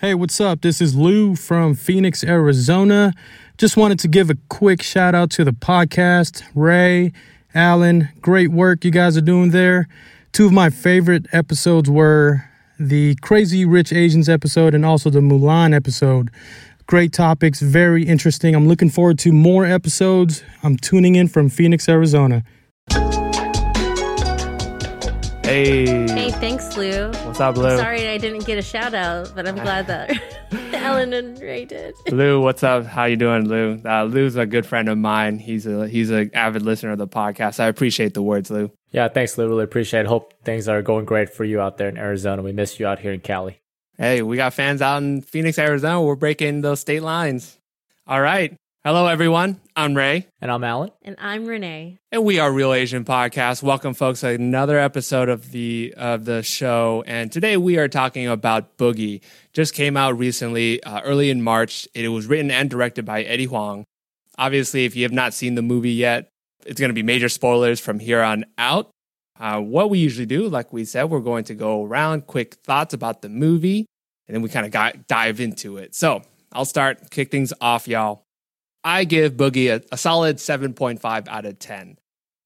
Hey, what's up? This is Lou from Phoenix, Arizona. Just wanted to give a quick shout out to the podcast. Ray, Alan, great work you guys are doing there. Two of my favorite episodes were the Crazy Rich Asians episode and also the Mulan episode. Great topics, very interesting. I'm looking forward to more episodes. I'm tuning in from Phoenix, Arizona. Hey. Hey, thanks, Lou. What's up, Lou? Sorry I didn't get a shout out, but I'm glad that Ellen and Ray did. Lou, what's up? How you doing, Lou? Uh, Lou's a good friend of mine. He's a he's an avid listener of the podcast. I appreciate the words, Lou. Yeah, thanks, Lou. Really appreciate it. Hope things are going great for you out there in Arizona. We miss you out here in Cali. Hey, we got fans out in Phoenix, Arizona. We're breaking those state lines. All right. Hello, everyone. I'm Ray. And I'm Alan. And I'm Renee. And we are Reel Asian Podcast. Welcome, folks, to another episode of the of the show. And today we are talking about Boogie. Just came out recently, uh, early in March. It was written and directed by Eddie Huang. Obviously, if you have not seen the movie yet, it's going to be major spoilers from here on out. Uh, what we usually do, like we said, we're going to go around quick thoughts about the movie, and then we kind of dive into it. So I'll start, kick things off, y'all. I give Boogie a, a solid 7.5 out of 10.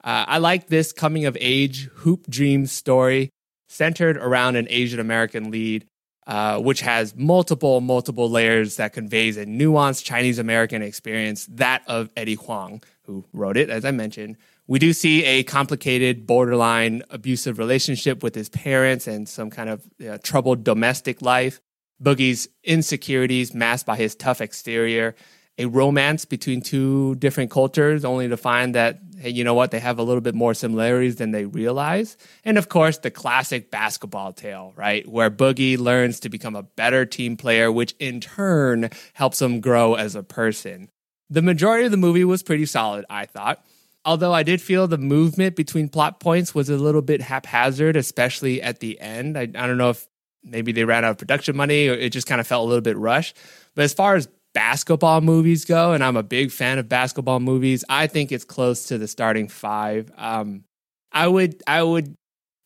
Uh, I like this coming of age hoop dream story centered around an Asian American lead, uh, which has multiple, multiple layers that conveys a nuanced Chinese American experience, that of Eddie Huang, who wrote it, as I mentioned. We do see a complicated, borderline abusive relationship with his parents and some kind of you know, troubled domestic life. Boogie's insecurities masked by his tough exterior a romance between two different cultures, only to find that, hey, you know what, they have a little bit more similarities than they realize. And of course, the classic basketball tale, right? Where Boogie learns to become a better team player, which in turn helps him grow as a person. The majority of the movie was pretty solid, I thought. Although I did feel the movement between plot points was a little bit haphazard, especially at the end. I, I don't know if maybe they ran out of production money or it just kind of felt a little bit rushed. But as far as basketball movies go, and I'm a big fan of basketball movies, I think it's close to the starting five. Um, I would I would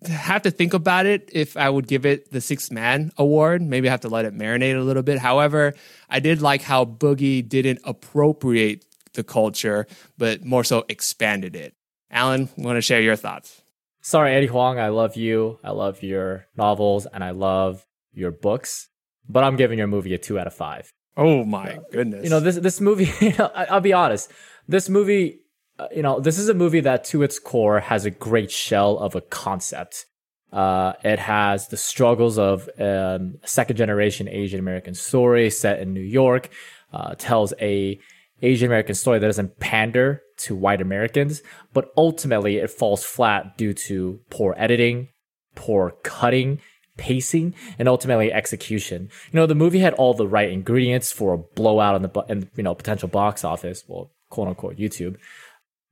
have to think about it if I would give it the six man award. Maybe I have to let it marinate a little bit. However, I did like how Boogie didn't appropriate the culture, but more so expanded it. Alan, want to share your thoughts? Sorry, Eddie Huang, I love you. I love your novels and I love your books, but I'm giving your movie a two out of five. Oh my goodness! You know this this movie. You know, I, will be honest. This movie, uh, you know, this is a movie that to its core has a great shell of a concept. Uh, it has the struggles of um, a second generation Asian American story set in New York. Uh, tells a Asian American story that doesn't pander to white Americans, but ultimately it falls flat due to poor editing, poor cutting, pacing, and ultimately execution. You know, the movie had all the right ingredients for a blowout on the and you know potential box office, well, quote unquote YouTube.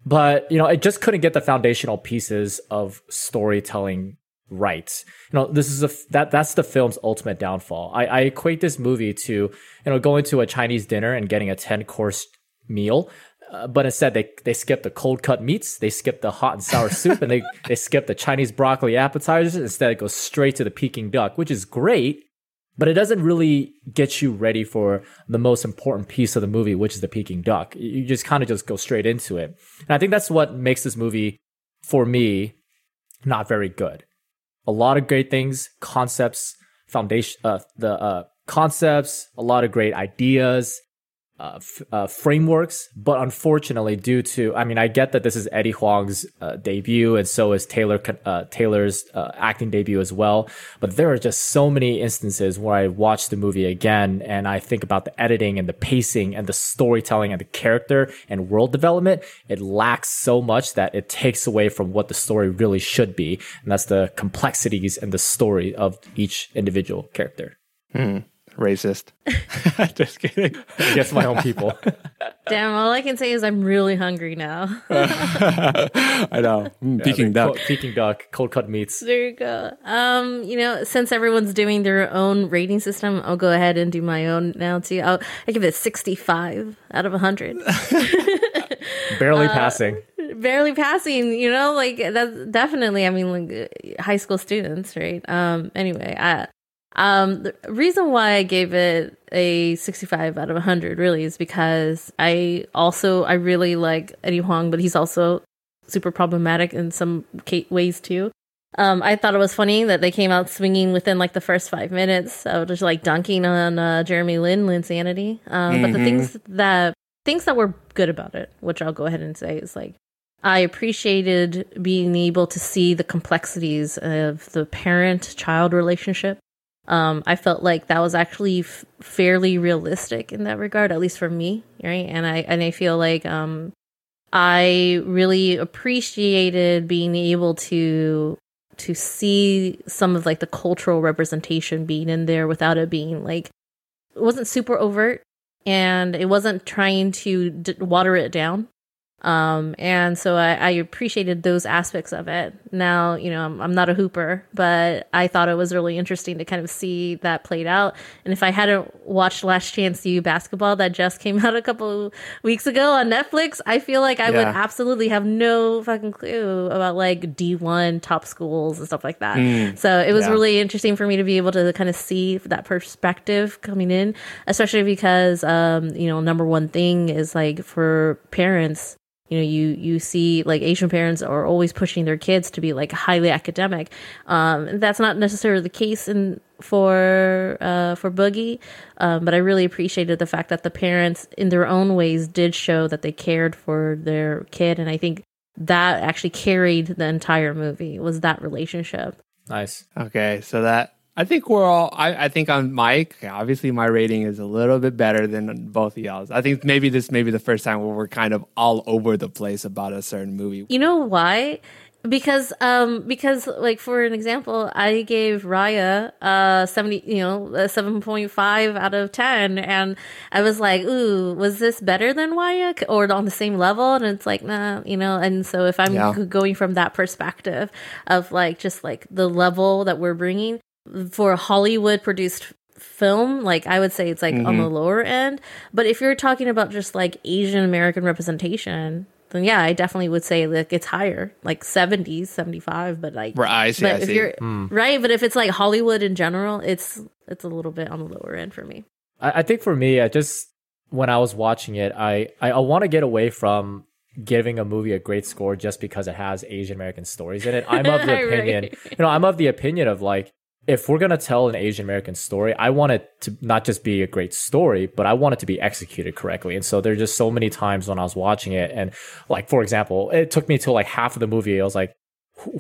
But you know, it just couldn't get the foundational pieces of storytelling right. You know, this is a that that's the film's ultimate downfall. I, I equate this movie to you know going to a Chinese dinner and getting a ten course meal uh, but instead, they they skip the cold cut meats, they skip the hot and sour soup, and they they skip the Chinese broccoli appetizers. Instead, it goes straight to the Peking duck, which is great, but it doesn't really get you ready for the most important piece of the movie, which is the Peking duck. You just kind of just go straight into it, and I think that's what makes this movie, for me, not very good. A lot of great things, concepts, foundation, uh, the uh, concepts, a lot of great ideas uh, f- uh, frameworks, but unfortunately, due to I mean, I get that this is Eddie Huang's uh, debut, and so is Taylor uh, Taylor's uh, acting debut as well. But there are just so many instances where I watch the movie again, and I think about the editing and the pacing and the storytelling and the character and world development. It lacks so much that it takes away from what the story really should be, and that's the complexities and the story of each individual character. Hmm racist. Just kidding. Against my own people. Damn, all I can say is I'm really hungry now. I know. Mm, Peking duck. Co- Peking duck, cold cut meats. There you go. Um, you know, since everyone's doing their own rating system, I'll go ahead and do my own now too. I'll I give it 65 out of 100. Barely uh, passing. Barely passing, you know, like that's definitely I mean like high school students, right? Um anyway, I Um, the reason why I gave it a 65 out of 100 really is because I also I really like Eddie Huang, but he's also super problematic in some ways too. Um, I thought it was funny that they came out swinging within like the first five minutes, of just like dunking on uh, Jeremy Lin Linsanity. Um, mm-hmm. But the things that things that were good about it, which I'll go ahead and say, is like I appreciated being able to see the complexities of the parent child relationship. Um, I felt like that was actually f- fairly realistic in that regard, at least for me, right? And I and I feel like um, I really appreciated being able to to see some of like the cultural representation being in there without it being like it wasn't super overt and it wasn't trying to d- water it down um, and so I, I, appreciated those aspects of it. Now, you know, I'm, I'm, not a hooper, but I thought it was really interesting to kind of see that played out. And if I hadn't watched Last Chance U basketball that just came out a couple weeks ago on Netflix, I feel like I yeah. would absolutely have no fucking clue about like D1 top schools and stuff like that. Mm, so it was yeah. really interesting for me to be able to kind of see that perspective coming in, especially because, um, you know, number one thing is like for parents, you know you you see like asian parents are always pushing their kids to be like highly academic. Um that's not necessarily the case in for uh for boogie um but i really appreciated the fact that the parents in their own ways did show that they cared for their kid and i think that actually carried the entire movie was that relationship. Nice. Okay so that I think we're all. I, I think on Mike, obviously my rating is a little bit better than both of y'all's. I think maybe this may be the first time where we're kind of all over the place about a certain movie. You know why? Because um because like for an example, I gave Raya uh seventy you know seven point five out of ten, and I was like, ooh, was this better than Raya or on the same level? And it's like, nah, you know. And so if I'm yeah. going from that perspective of like just like the level that we're bringing, for a Hollywood produced film, like I would say it's like mm-hmm. on the mm-hmm. lower end. But if you're talking about just like Asian American representation, then yeah, I definitely would say like it's higher, like 70s, 75, but like right, I see, but I if see. you're mm. right, but if it's like Hollywood in general, it's it's a little bit on the lower end for me. I, I think for me, I just when I was watching it, I I, I want to get away from giving a movie a great score just because it has Asian American stories in it. I'm of the opinion, right. you know, I'm of the opinion of like if we're gonna tell an Asian American story, I want it to not just be a great story, but I want it to be executed correctly. And so there's just so many times when I was watching it, and like for example, it took me to like half of the movie. I was like,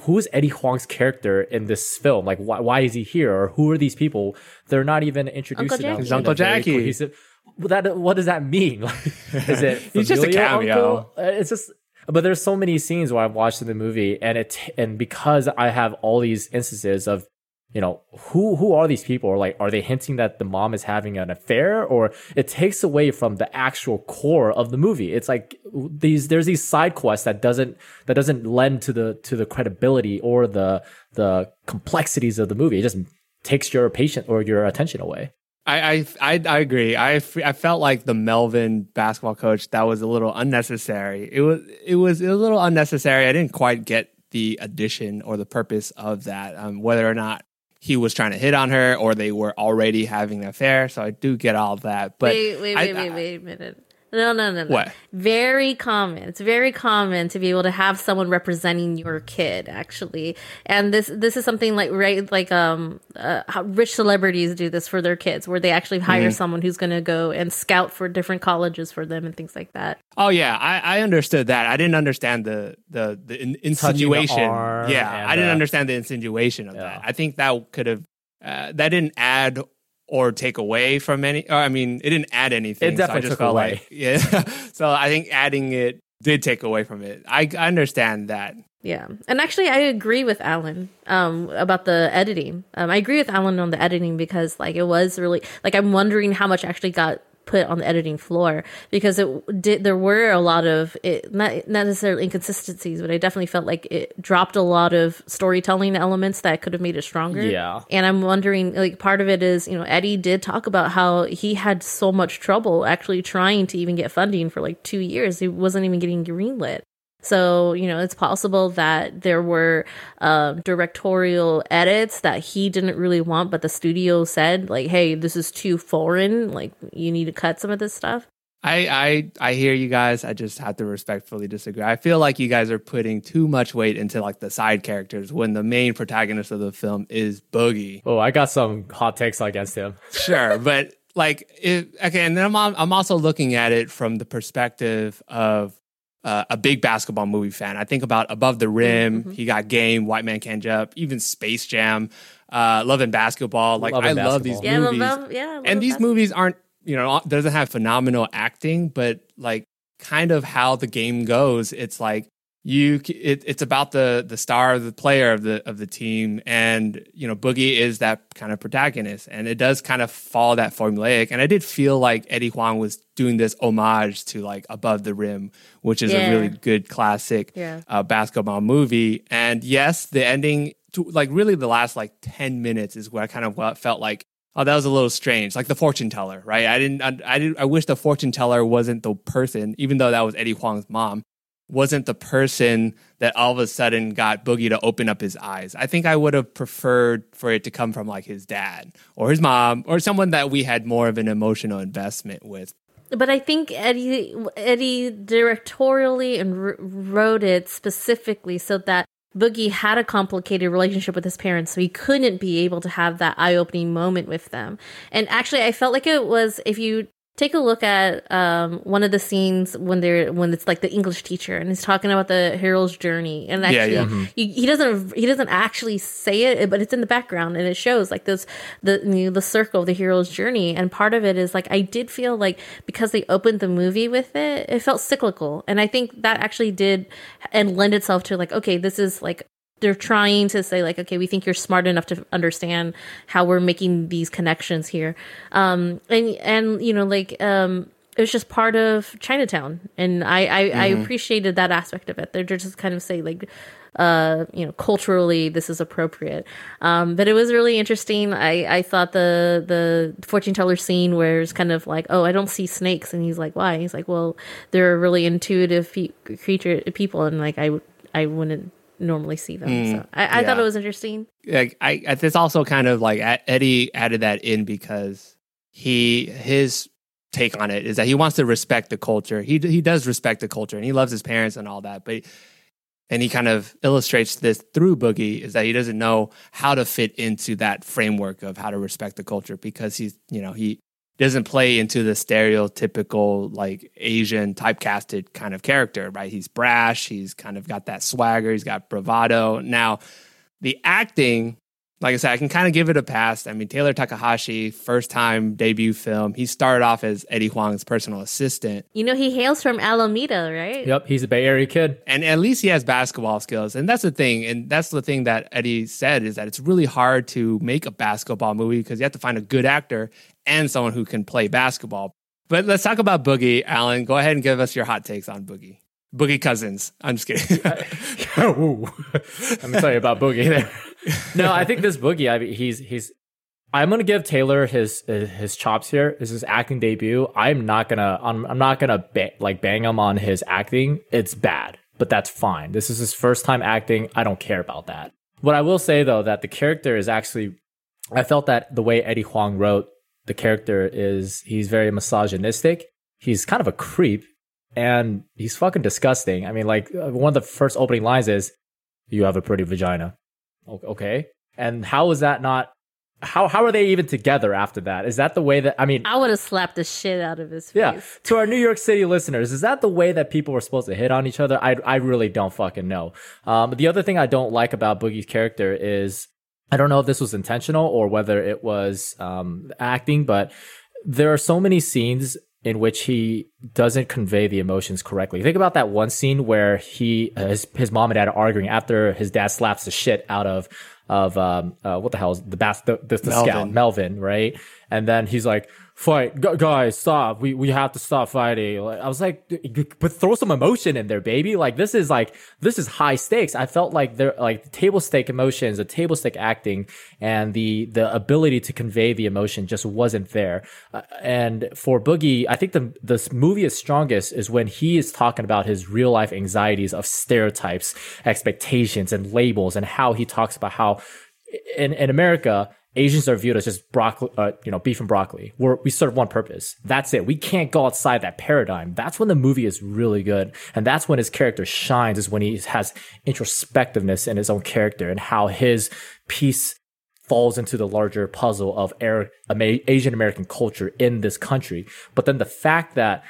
"Who is Eddie Huang's character in this film? Like, why, why is he here? Or who are these people? They're not even introduced Uncle to them. Uncle Jackie. Cohesive, that what does that mean? is it he's just a cameo? Uncle? Uh, it's just but there's so many scenes where I've watched in the movie, and it and because I have all these instances of you know who who are these people or like are they hinting that the mom is having an affair or it takes away from the actual core of the movie it's like these there's these side quests that doesn't that doesn't lend to the to the credibility or the the complexities of the movie it just takes your patient or your attention away I, I I agree. I, I felt like the Melvin basketball coach that was a little unnecessary. It was it was a little unnecessary. I didn't quite get the addition or the purpose of that. Um, whether or not he was trying to hit on her or they were already having an affair. So I do get all that. But wait, wait, wait, I, wait, wait a minute. No, no, no, no. What? Very common. It's very common to be able to have someone representing your kid, actually. And this this is something like right, like um, uh, how rich celebrities do this for their kids, where they actually hire mm-hmm. someone who's going to go and scout for different colleges for them and things like that. Oh yeah, I, I understood that. I didn't understand the the the in, insinuation. The yeah, I didn't uh, understand the insinuation of yeah. that. I think that could have uh, that didn't add or take away from any. I mean, it didn't add anything. It definitely so took away. Like, yeah. so I think adding it did take away from it. I, I understand that. Yeah, and actually, I agree with Alan um, about the editing. Um, I agree with Alan on the editing because, like, it was really like I'm wondering how much actually got put on the editing floor because it did there were a lot of it not, not necessarily inconsistencies but i definitely felt like it dropped a lot of storytelling elements that could have made it stronger. Yeah. And i'm wondering like part of it is you know eddie did talk about how he had so much trouble actually trying to even get funding for like two years. He wasn't even getting greenlit So, you know, it's possible that there were um, directorial edits that he didn't really want, but the studio said, like, hey, this is too foreign. Like, you need to cut some of this stuff. I, I I hear you guys. I just have to respectfully disagree. I feel like you guys are putting too much weight into like the side characters when the main protagonist of the film is Boogie. Oh, I got some hot takes against him. Sure, but like if okay, and then I'm I'm also looking at it from the perspective of uh, a big basketball movie fan. I think about Above the Rim, Mm-hmm. he got Game, White Man Can't Jump, even Space Jam, uh, Love and Basketball. Like Love I and love these Yeah, movies, love, yeah. love and these that. movies aren't you know doesn't have phenomenal acting, but like kind of how the game goes. It's like you it, it's about the the star the player of the of the team. And you know boogie is that kind of protagonist. And it does kind of follow that formulaic. And i did feel like eddie huang was doing this homage to like above the rim which is a really good classic Yeah. uh, basketball movie. And yes the ending to like really the last like 10 minutes is where i kind of felt like oh that was a little strange. Like the fortune teller right? I didn't i, I didn't i wish the fortune teller wasn't the person even though that was eddie huang's mom wasn't the person that all of a sudden got Boogie to open up his eyes. I think I would have preferred for it to come from like his dad or his mom or someone that we had more of an emotional investment with. But I think Eddie Eddie directorially and wr- wrote it specifically so that Boogie had a complicated relationship with his parents, so he couldn't be able to have that eye opening moment with them. And actually, I felt like it was if you take a look at um, one of the scenes when they're when it's like the English teacher and he's talking about the hero's journey, and Yeah, actually yeah. he, he doesn't he doesn't actually say it, but it's in the background and it shows like this the you know, the circle of the hero's journey. And part of it is like I did feel like because they opened the movie with it, it felt cyclical, and I think that actually did and lend itself to like okay, this is like they're trying to say like okay we think you're smart enough to understand how we're making these connections here. Um and and you know like um it was just part of chinatown. And i i, I appreciated that aspect of it. They're just kind of say like uh you know culturally this is appropriate. Um but it was really interesting. I i thought the the fortune teller scene where it's kind of like oh i don't see snakes. And he's like why? He's like well they're really intuitive creature people. And like i i wouldn't normally see them so. Mm, I, I thought it was interesting. Like I, I it's also kind of like Eddie added that in because he his take on it is that he wants to respect the culture. He he does respect the culture and he loves his parents and all that, but and he kind of illustrates this through Boogie is that he doesn't know how to fit into that framework of how to respect the culture because he's you know he doesn't play into the stereotypical like Asian typecasted kind of character, right? He's brash, he's kind of got that swagger, he's got bravado. Now, the acting, like I said, I can kind of give it a pass. I mean, Taylor Takahashi, first time debut film, he started off as Eddie Huang's personal assistant. you know he hails from alameda right Yep, he's a Bay Area kid. and at least he has basketball skills and that's the thing and that's the thing that eddie said is that it's really hard to make a basketball movie because you have to find a good actor and someone who can play basketball but let's talk about boogie alan go ahead and give us your hot takes on boogie boogie cousins i'm just kidding Ooh. Let me tell you about Boogie there. no, I think this Boogie, I mean, he's he's. I'm gonna give Taylor his his chops here. This is his acting debut. I'm not gonna I'm, I'm not gonna ba- like bang him on his acting. It's bad, but that's fine. This is his first time acting. I don't care about that. What I will say though that the character is actually, I felt that the way Eddie Huang wrote the character is he's very misogynistic. He's kind of a creep and he's fucking disgusting. I mean, like uh, one of the first opening lines is, "You have a pretty vagina." Okay, and how is that not? How how are they even together after that? Is that the way that I mean? i would have slapped the shit out of his face Yeah, to our New York City listeners, is that the way that people were supposed to hit on each other? I I really don't fucking know. Um, the other thing I don't like about Boogie's character is I don't know if this was intentional or whether it was um, acting, but there are so many scenes in which he doesn't convey the emotions correctly. Think about that one scene where he his his mom and dad are arguing after his dad slaps the shit out of of um, uh, what the hell is the bas- the, the, the Melvin. scout Melvin, right? And then he's like, "Fight, Gu- guys, stop! We we have to stop fighting." Like, I was like, "But throw some emotion in there, baby! Like this is like this is high stakes." I felt like there like the table stake emotions, the table stake acting, and the the ability to convey the emotion just wasn't there. Uh, and for Boogie, I think the this movie is strongest is when he is talking about his real life anxieties of stereotypes, expectations, and labels, and how he talks about how in in America. Asians are viewed as just broccoli, uh, you know, beef and broccoli. We're, we serve one purpose. That's it. We can't go outside that paradigm. That's when the movie is really good. And that's when his character shines is when he has introspectiveness in his own character and how his piece falls into the larger puzzle of Asian American culture in this country. But then the fact that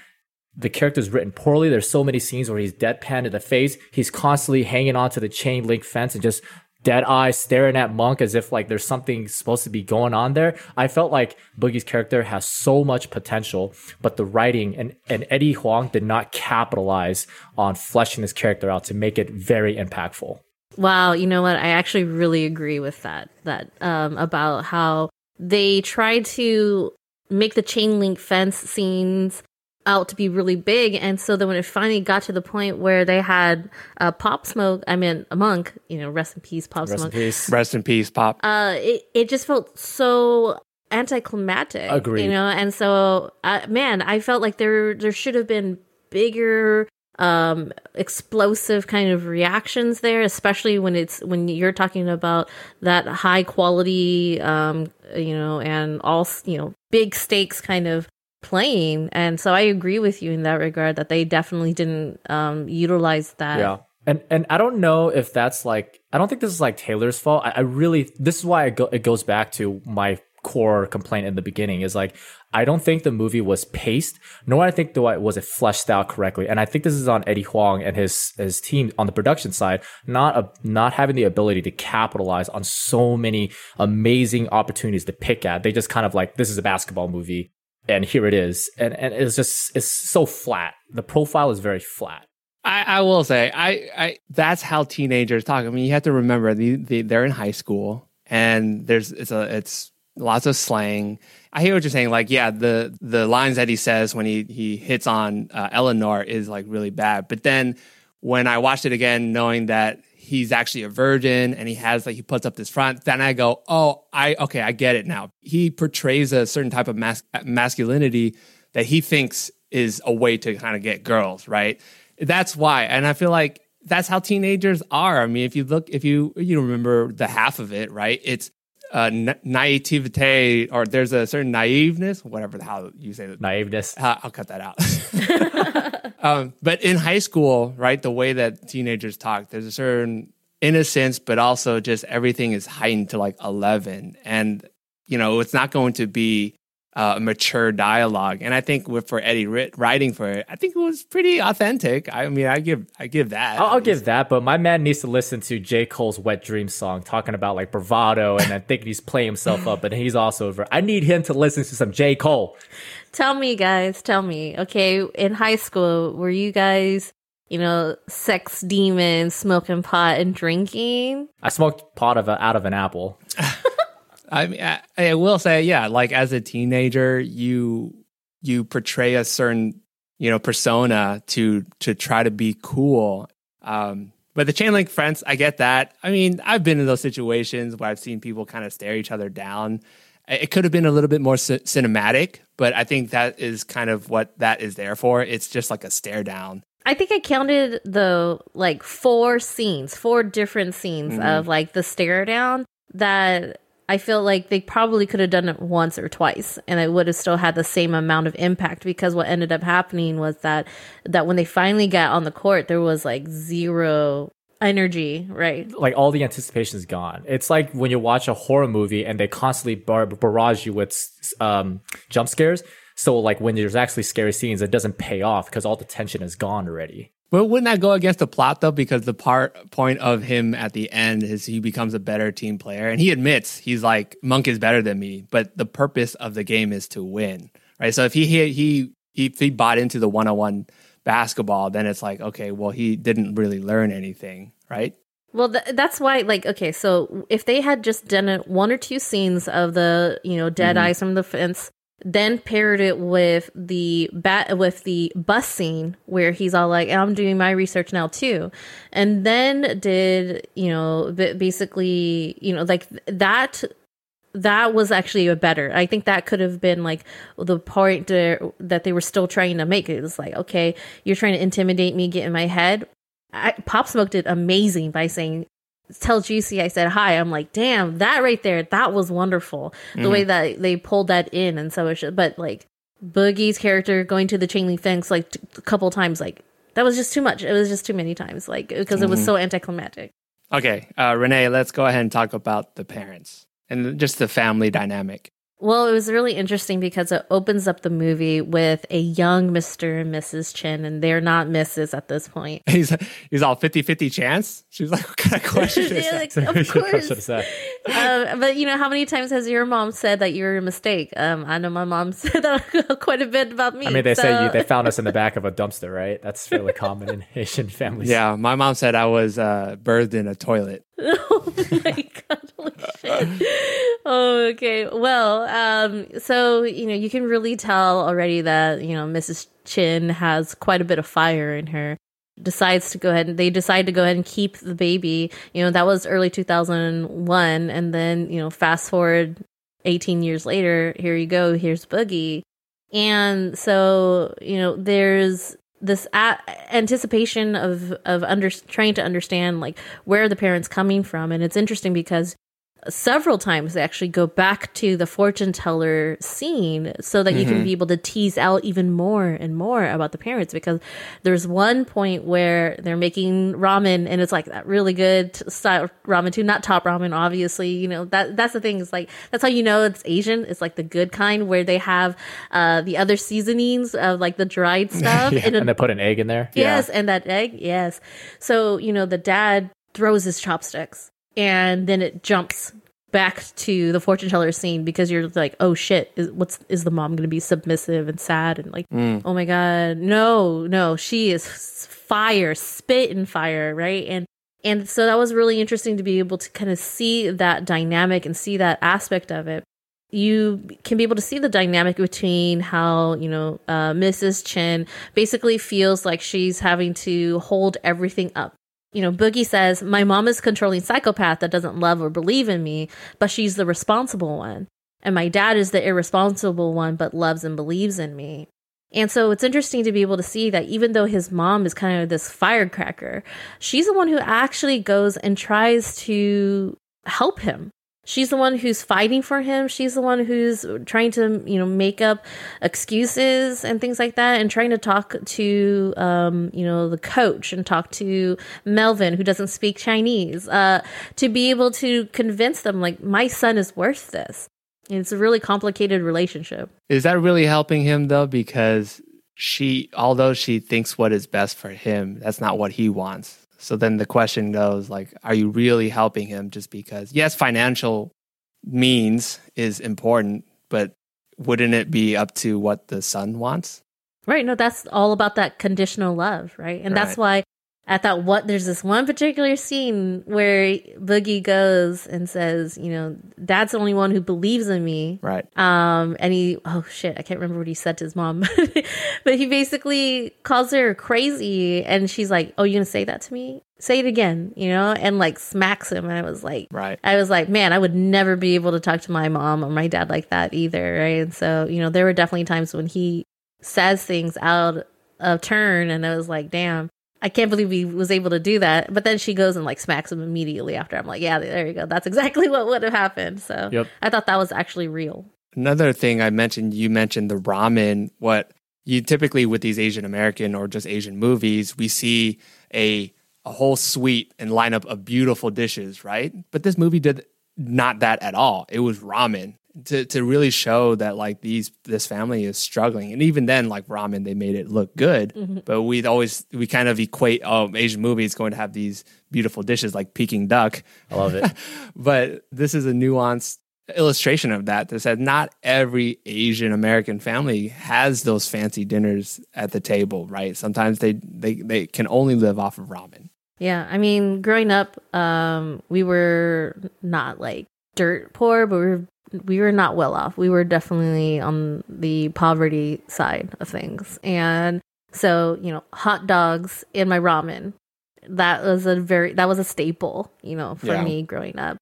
the character is written poorly. There's so many scenes where he's deadpan in the face. He's constantly hanging onto the chain link fence and just dead eyes staring at Monk as if like there's something supposed to be going on there. I felt like Boogie's character has so much potential, but the writing and, and Eddie Huang did not capitalize on fleshing this character out to make it very impactful. Wow, you know what? I actually really agree with that. That um, about how they tried to make the chain link fence scenes out to be really big, and so then when it finally got to the point where they had uh, Pop Smoke, I mean a monk, you know, rest in peace, Pop Rest in Smoke. peace. Rest in peace, Pop. Uh, it it just felt so anticlimactic. Agreed. You know, and so uh, man, I felt like there there should have been bigger um explosive kind of reactions there especially when it's when you're talking about that high quality um you know and all you know big stakes kind of playing and so i agree with you in that regard that they definitely didn't um utilize that Yeah. And and I don't know if that's like I don't think this is like Taylor's fault. I, I really this is why it, go, it goes back to my core complaint in the beginning is like I don't think the movie was paced, nor I think do I was it fleshed out correctly. And I think this is on Eddie Huang and his his team on the production side, not a, not having the ability to capitalize on so many amazing opportunities to pick at. They just kind of like this is a basketball movie and here it is. And and it's just it's so flat. The profile is very flat. I, I will say, I, I that's how teenagers talk. I mean, you have to remember the, the, they're in high school, and there's it's a it's lots of slang. I hear what you're saying. Like, yeah, the the lines that he says when he he hits on uh, Eleanor is like really bad. But then when I watched it again, knowing that he's actually a virgin and he has like he puts up this front, then I go, oh, I okay, I get it now. He portrays a certain type of mas- masculinity that he thinks is a way to kind of get girls, right? That's why. And I feel like that's how teenagers are. I mean, if you look, if you you remember the half of it, right? It's uh, na- naivete, or there's a certain naiveness, whatever the hell you say that. Naiveness. Uh, I'll cut that out. um, but in high school, right, the way that teenagers talk, there's a certain innocence, but also just everything is heightened to like 11. And, you know, it's not going to be uh, a mature dialogue. And I think with, for Eddie Rit- writing for it, I think it was pretty authentic. I mean, I give, I give that. I'll, I'll give that, but my man needs to listen to J. Cole's Wet Dream song, talking about like bravado and I think he's playing himself up, but he's also. Over. I need him to listen to some J. Cole. Tell me, guys, tell me. Okay, in high school, were you guys, you know, sex demons, smoking pot and drinking? I smoked pot of a, out of an apple. I mean, I, I will say, yeah, like as a teenager, you you portray a certain you know persona to to try to be cool. Um, but the chain link fence, I get that. I mean, I've been in those situations where I've seen people kind of stare each other down. It could have been a little bit more c- cinematic, but I think that is kind of what that is there for. It's just like a stare down. I think I counted the like four scenes, four different scenes mm-hmm. of like the stare down that I feel like they probably could have done it once or twice and it would have still had the same amount of impact because what ended up happening was that that when they finally got on the court there was like zero energy, right? Like all the anticipation is gone. It's like when you watch a horror movie and they constantly bar- barrage you with um, jump scares. So like when there's actually scary scenes, it doesn't pay off because all the tension is gone already. But wouldn't that go against the plot though? Because the part point of him at the end is he becomes a better team player, and he admits he's like Monk is better than me. But the purpose of the game is to win, right? So if he he he if he bought into the one on one basketball, then it's like okay, well he didn't really learn anything, right? Well, th- that's why, like, okay, so if they had just done it one or two scenes of the, you know, dead mm-hmm. eyes from the fence, then paired it with the bat with the bus scene where he's all like, "I'm doing my research now too," and then did you know basically, you know, like that. That was actually a better. I think that could have been like the point there that they were still trying to make. It was like, okay, you're trying to intimidate me, get in my head. I, Pop Smoke did amazing by saying, "Tell Juicy I said hi." I'm like, damn, that right there, that was wonderful. The way that they pulled that in, and so it should. But like Boogie's character going to the chain link fence like t- a couple times, like that was just too much. It was just too many times, like because it was so anticlimactic. Okay, uh, Renee, let's go ahead and talk about the parents and just the family dynamic. Well, it was really interesting because it opens up the movie with a young Mr. and Mrs. Chin, and they're not Mrs. at this point. He's he's all 50-50 chance. She's like, what kind of question is that? like, of course. question to say. um, but you know, how many times has your mom said that you're a mistake? Um, I know my mom said that quite a bit about me. I mean, they say you, they found us in the back of a dumpster, right? That's fairly common in Asian families. Yeah, my mom said I was uh, birthed in a toilet. oh my god! Holy shit. Oh, okay. Well, um, so you know, you can really tell already that you know Mrs. Chin has quite a bit of fire in her. Decides to go ahead and they decide to go ahead and keep the baby. You know, that was early 2001. And then, you know, fast forward 18 years later, here you go, here's Boogie. And so, you know, there's this a- anticipation of of under trying to understand like where the parents coming from. And it's interesting because several times they actually go back to the fortune teller scene so that you can be able to tease out even more and more about the parents because there's one point where they're making ramen and it's like that really good style ramen too not top ramen obviously you know that that's the thing is like that's how you know it's asian it's like the good kind where they have uh the other seasonings of like the dried stuff Yeah, in a- and they put an egg in there. Yes, and that egg, yes. So, you know, the dad throws his chopsticks and then it jumps back to the fortune teller scene because you're like, oh shit, is what's is the mom gonna be submissive and sad and like, oh my god, no, no, she is fire, spit and fire, right? And and so that was really interesting to be able to kind of see that dynamic and see that aspect of it you can be able to see the dynamic between how you know uh, Mrs. Chen basically feels like she's having to hold everything up. You know, Boogie says, "My mom is controlling psychopath that doesn't love or believe in me, but she's the responsible one, and my dad is the irresponsible one, but loves and believes in me." And so it's interesting to be able to see that even though his mom is kind of this firecracker, she's the one who actually goes and tries to help him she's the one who's fighting for him she's the one who's trying to you know make up excuses and things like that and trying to talk to um you know the coach and talk to melvin who doesn't speak chinese uh to be able to convince them like my son is worth this And it's a really complicated relationship Is that really helping him though? Because she, although she thinks what is best for him, that's not what he wants. So then the question goes like, are you really helping him just because, yes, financial means is important, but wouldn't it be up to what the son wants? Right. No, that's all about that conditional love, right? And that's why I thought what there's this one particular scene where Boogie goes and says, you know, dad's the only one who believes in me. Right. Um, and he, oh shit, I can't remember what he said to his mom, but he basically calls her crazy, and she's like, "Oh, you gonna say that to me? Say it again," you know, and like smacks him. And I was like, Right. I was like, man, I would never be able to talk to my mom or my dad like that either, right? And so, you know, there were definitely times when he says things out of turn, and I was like, damn. I can't believe he was able to do that. But then she goes and like smacks him immediately after. I'm like, yeah, there you go. That's exactly what would have happened. So Yep. I thought that was actually real. Another thing I mentioned, you mentioned the ramen. What you typically with these Asian American or just Asian movies, we see a a whole suite and lineup of beautiful dishes, right? But this movie did not that at all. It was ramen to to really show that like these this family is struggling. And even then, like ramen, they made it look good. But we'd always we kind of equate oh Asian movies going to have these beautiful dishes like Peking duck I love it. but this is a nuanced illustration of that that said not every asian american family has those fancy dinners at the table right sometimes they they, they can only live off of ramen Yeah, I mean, growing up, um, we were not like dirt poor, but we were we were not well off. We were definitely on the poverty side of things, and so you know, hot dogs and my ramen. That was a very that was a staple, you know, for Yeah. me growing up.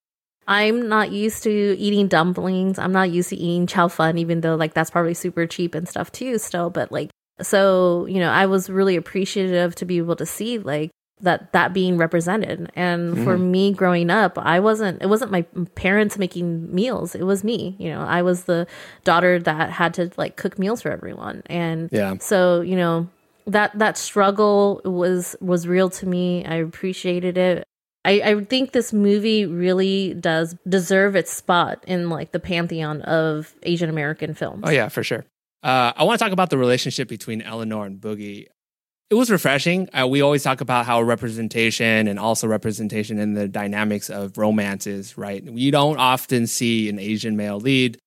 I'm not used to eating dumplings. I'm not used to eating chow fun, even though like that's probably super cheap and stuff too. Still, but like so, you know, I was really appreciative to be able to see like that that being represented. And for me growing up, I wasn't. It wasn't my parents making meals. It was me. You know, I was the daughter that had to like cook meals for everyone. And Yeah. so you know that that struggle was was real to me. I appreciated it. I, I think this movie really does deserve its spot in like the pantheon of Asian American films. Oh yeah, for sure. Uh, I want to talk about the relationship between Eleanor and Boogie. It was refreshing. Uh, we always talk about how representation and also representation in the dynamics of romances, right? You don't often see an Asian male lead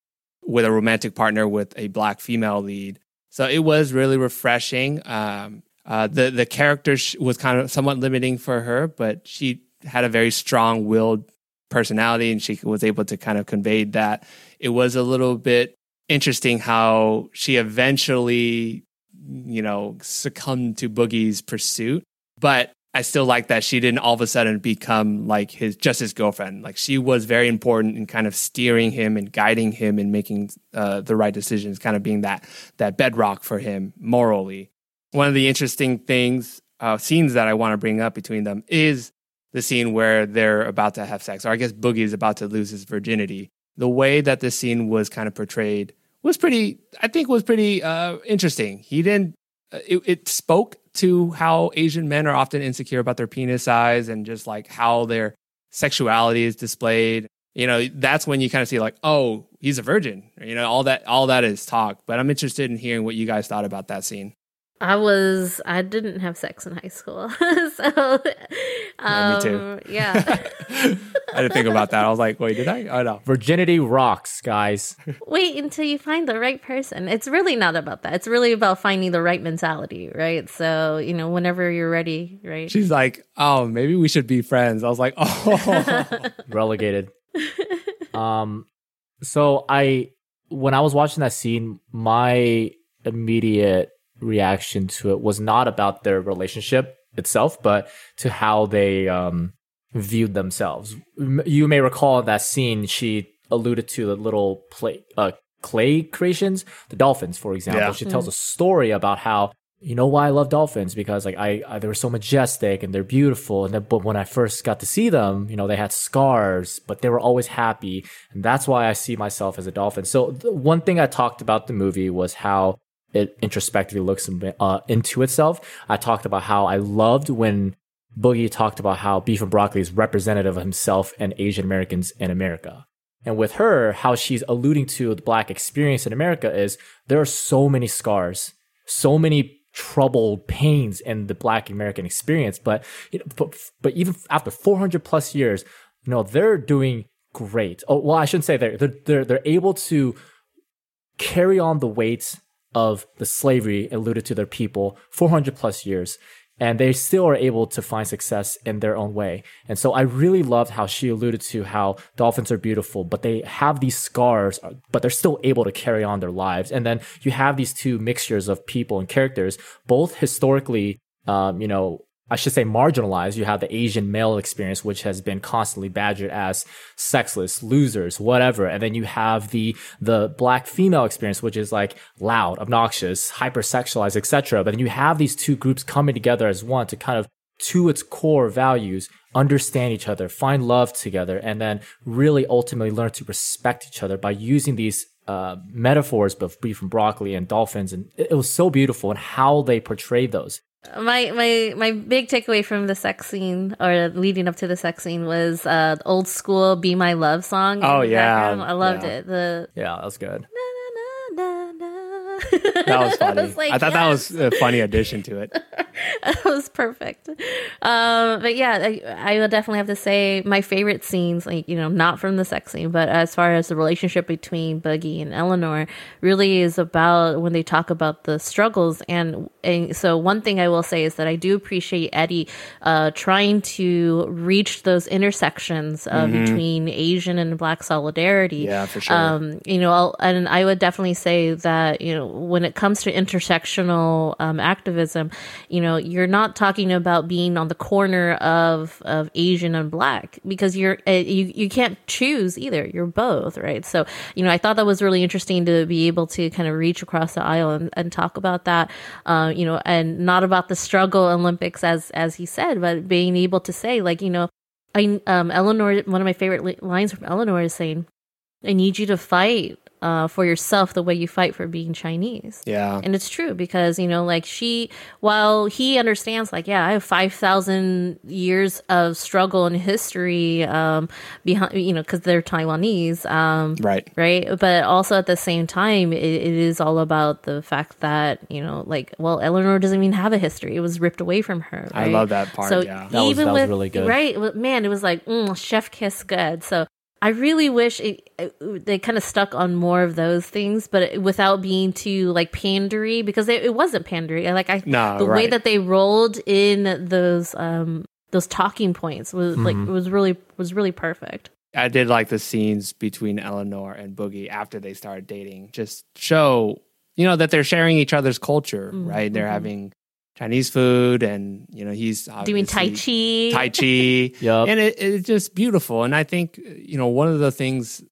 with a romantic partner with a black female lead. So it was really refreshing. Um, uh, the the character was kind of somewhat limiting for her, but she had a very strong willed personality, and she was able to kind of convey that. It was a little bit interesting how she eventually, you know, succumbed to Boogie's pursuit. But I still like that she didn't all of a sudden become like his just his girlfriend. Like she was very important in kind of steering him and guiding him and making uh, the right decisions, kind of being that that bedrock for him morally. One of the interesting things, uh, scenes that I want to bring up between them is the scene where they're about to have sex, or I guess Boogie is about to lose his virginity. The way that this scene was kind of portrayed was pretty, I think, was pretty uh, interesting. He didn't. uh, It, it spoke to how Asian men are often insecure about their penis size and just like how their sexuality is displayed. You know, that's when you kind of see like, oh, he's a virgin. You know, all that, all that is talk. But I'm interested in hearing what you guys thought about that scene. I was I didn't have sex in high school, so Yeah, me um, too. yeah. I didn't think about that. I was like, wait, did I? Oh no. Virginity rocks, guys. Wait until you find the right person. It's really not about that. It's really about finding the right mentality, right? So you know, whenever you're ready, right? She's like, oh, maybe we should be friends. I was like, oh, relegated. um, so I, when I was watching that scene, my immediate reaction to it was not about their relationship itself, but to how they um, viewed themselves. You may recall that scene, she alluded to the little play, uh, clay creations, the dolphins, for example. Yeah. She tells a story about how you know why I love dolphins because like I, I they were so majestic and they're beautiful and then but when I first got to see them you know they had scars but they were always happy and that's why I see myself as a dolphin so one thing I talked about the movie was how it introspectively looks uh, into itself I talked about how I loved when Boogie talked about how beef and broccoli is representative of himself and Asian Americans in America and with her, how she's alluding to the black experience in America is there are so many scars, so many troubled pains in the black American experience. But, you know, but, but even after 400 plus years, you know, they're doing great. Oh, well, I shouldn't say they're, they're, they're, they're able to carry on the weight of the slavery alluded to their people 400 plus years and they still are able to find success in their own way. And so I really loved how she alluded to how dolphins are beautiful, but they have these scars, but they're still able to carry on their lives. And then you have these two mixtures of people and characters, both historically, um, you know, I should say marginalized. You have the Asian male experience, which has been constantly badgered as sexless, losers, whatever. And then you have the the black female experience, which is like loud, obnoxious, hypersexualized, etc. But then you have these two groups coming together as one to kind of to its core values, understand each other, find love together, and then really ultimately learn to respect each other by using these uh, metaphors of beef and broccoli and dolphins. And it, was so beautiful and how they portrayed those. My my my big takeaway from the sex scene or leading up to the sex scene was uh the old school "Be My Love" song. Oh, yeah. background. I loved Yeah. it. The Yeah, that was good. that was funny. I was like, I thought that was a funny addition to it. that was perfect. Um, but yeah, I, I would definitely have to say my favorite scenes, like you know, not from the sex scene, but as far as the relationship between Boogie and Eleanor, really is about when they talk about the struggles. And, and so one thing I will say is that I do appreciate Eddie uh, trying to reach those intersections uh, between Asian and Black solidarity. Yeah, for sure. Um, you know, I'll, and I would definitely say that you know when it comes to intersectional um, activism, you know, you're not talking about being on the corner of of Asian and Black because you're uh, you you can't choose either. You're both, right? So you know, I thought that was really interesting to be able to kind of reach across the aisle and, and talk about that. Uh, you know, and not about the struggle Olympics as as he said, but being able to say like you know. I um Eleanor one of my favorite li- lines from Eleanor is saying I need you to fight uh, for yourself the way you fight for being Chinese. Yeah. And it's true because, you know, like she, while he understands, like, yeah, I have 5,000 years of struggle and history um, behind, you know, because they're Taiwanese. Um, Right. Right. But also at the same time, it, it is all about the fact that, you know, like, well, Eleanor doesn't even have a history. It was ripped away from her. I love that part, So yeah. That was- even that was with, really good. right, man, it was like, mm, chef kiss good. So I really wish it, it- they kind of stuck on more of those things, but it, without being too like pandery because it, it wasn't pandery. Like I, No, the way that they rolled in those um those talking points was like Mm-hmm. was really was really perfect. I did like the scenes between Eleanor and Boogie after they started dating. Just show, you know, that they're sharing each other's culture, Mm, right? They're mhm. having Chinese food and, you know, he's Doing Tai Chi. Tai Chi. Yup. And it, it's just beautiful. And I think, you know, one of the things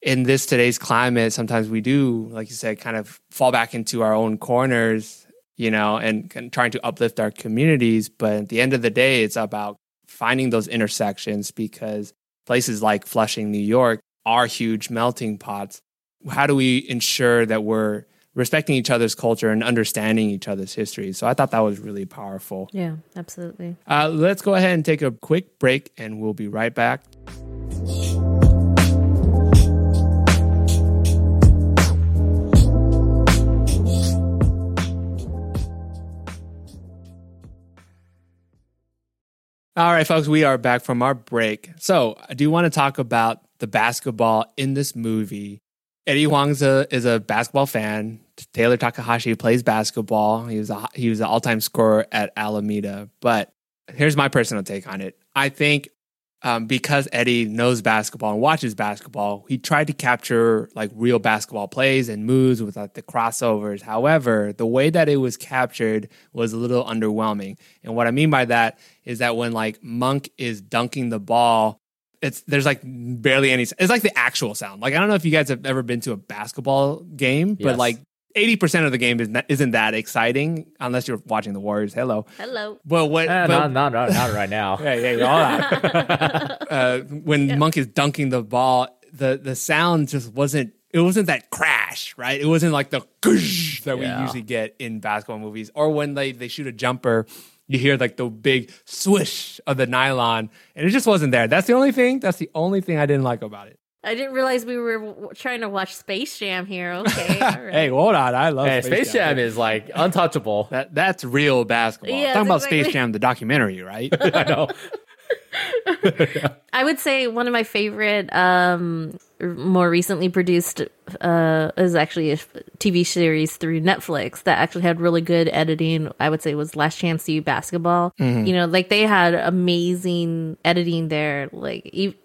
in this today's climate, sometimes we do, like you said, kind of fall back into our own corners, you know, and, and trying to uplift our communities. But at the end of the day, it's about finding those intersections because places like Flushing, New York are huge melting pots. How do we ensure that we're respecting each other's culture and understanding each other's history? So I thought that was really powerful. Yeah, absolutely. Uh, let's go ahead and take a quick break and we'll be right back. All right, folks, we are back from our break. So, I do want to talk about the basketball in this movie. Eddie Huang's a, is a basketball fan. Taylor Takahashi plays basketball. He was a, he was an all time scorer at Alameda. But here's my personal take on it. I think um, because Eddie knows basketball and watches basketball, he tried to capture like real basketball plays and moves with like the crossovers. However, the way that it was captured was a little underwhelming. And what I mean by that is that when like Monk is dunking the ball, it's there's like barely any. It's like the actual sound. Like I don't know if you guys have ever been to a basketball game, but Yes. like. 80% of the game is not, isn't that exciting unless you're watching the Warriors. Hello. Hello. But what Eh, but- not, not, not, not right now. yeah, yeah, yeah. all that. uh, when Monk is dunking the ball, the the sound just wasn't. It wasn't that crash, right? It wasn't like the goosh that we usually get in basketball movies, or when they they shoot a jumper, you hear like the big swish of the nylon, and it just wasn't there. That's the only thing. That's the only thing I didn't like about it. I didn't realize we were w- trying to watch Space Jam here. Okay. All right. Hey, hold on, I love Hey, Space Jam is like untouchable. That that's real basketball. Yes, Talking about exactly. Space Jam, the documentary, right? I know. I would say one of my favorite, um, r- more recently produced, uh, is actually a TV series through Netflix that actually had really good editing. I would say was Last Chance to You Basketball. You know, like they had amazing editing there. Like, e-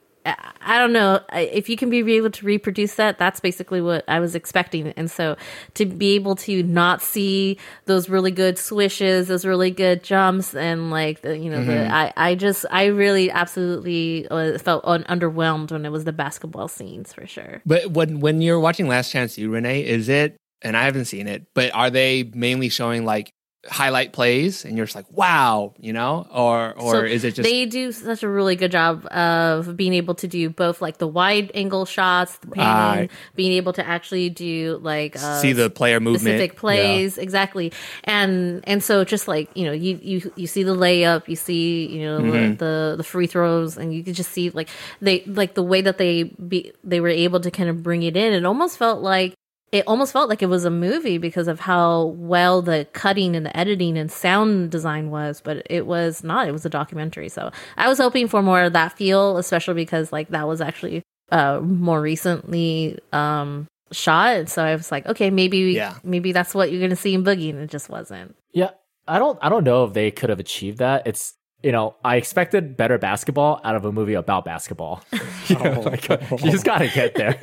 I don't know if you can be able to reproduce that. That's basically what I was expecting, and so to be able to not see those really good swishes, those really good jumps, and like the, you know, the, I I just I really absolutely uh, felt un- underwhelmed when it was the basketball scenes for sure. But when when you're watching Last Chance U, Renee, is it? And I haven't seen it, but are they mainly showing like highlight plays, and you're just like, wow, you know, or or So is it just they do such a really good job of being able to do both like the wide angle shots, the panning, Right. being able to actually do like uh, see the player movement? specific plays exactly and and so just like you know you you you see the layup you see you know Mm-hmm. the the free throws and you could just see like they like the way that they be they were able to kind of bring it in it almost felt like it almost felt like it was a movie because of how well the cutting and the editing and sound design was, but it was not. It was a documentary. So I was hoping for more of that feel, especially because like that was actually uh more recently um shot. So I was like, okay, maybe Yeah. maybe that's what you're gonna see in Boogie, and it just wasn't. Yeah, I don't I don't know if they could have achieved that. It's you know, I expected better basketball out of a movie about basketball. you, know, like, you just gotta get there.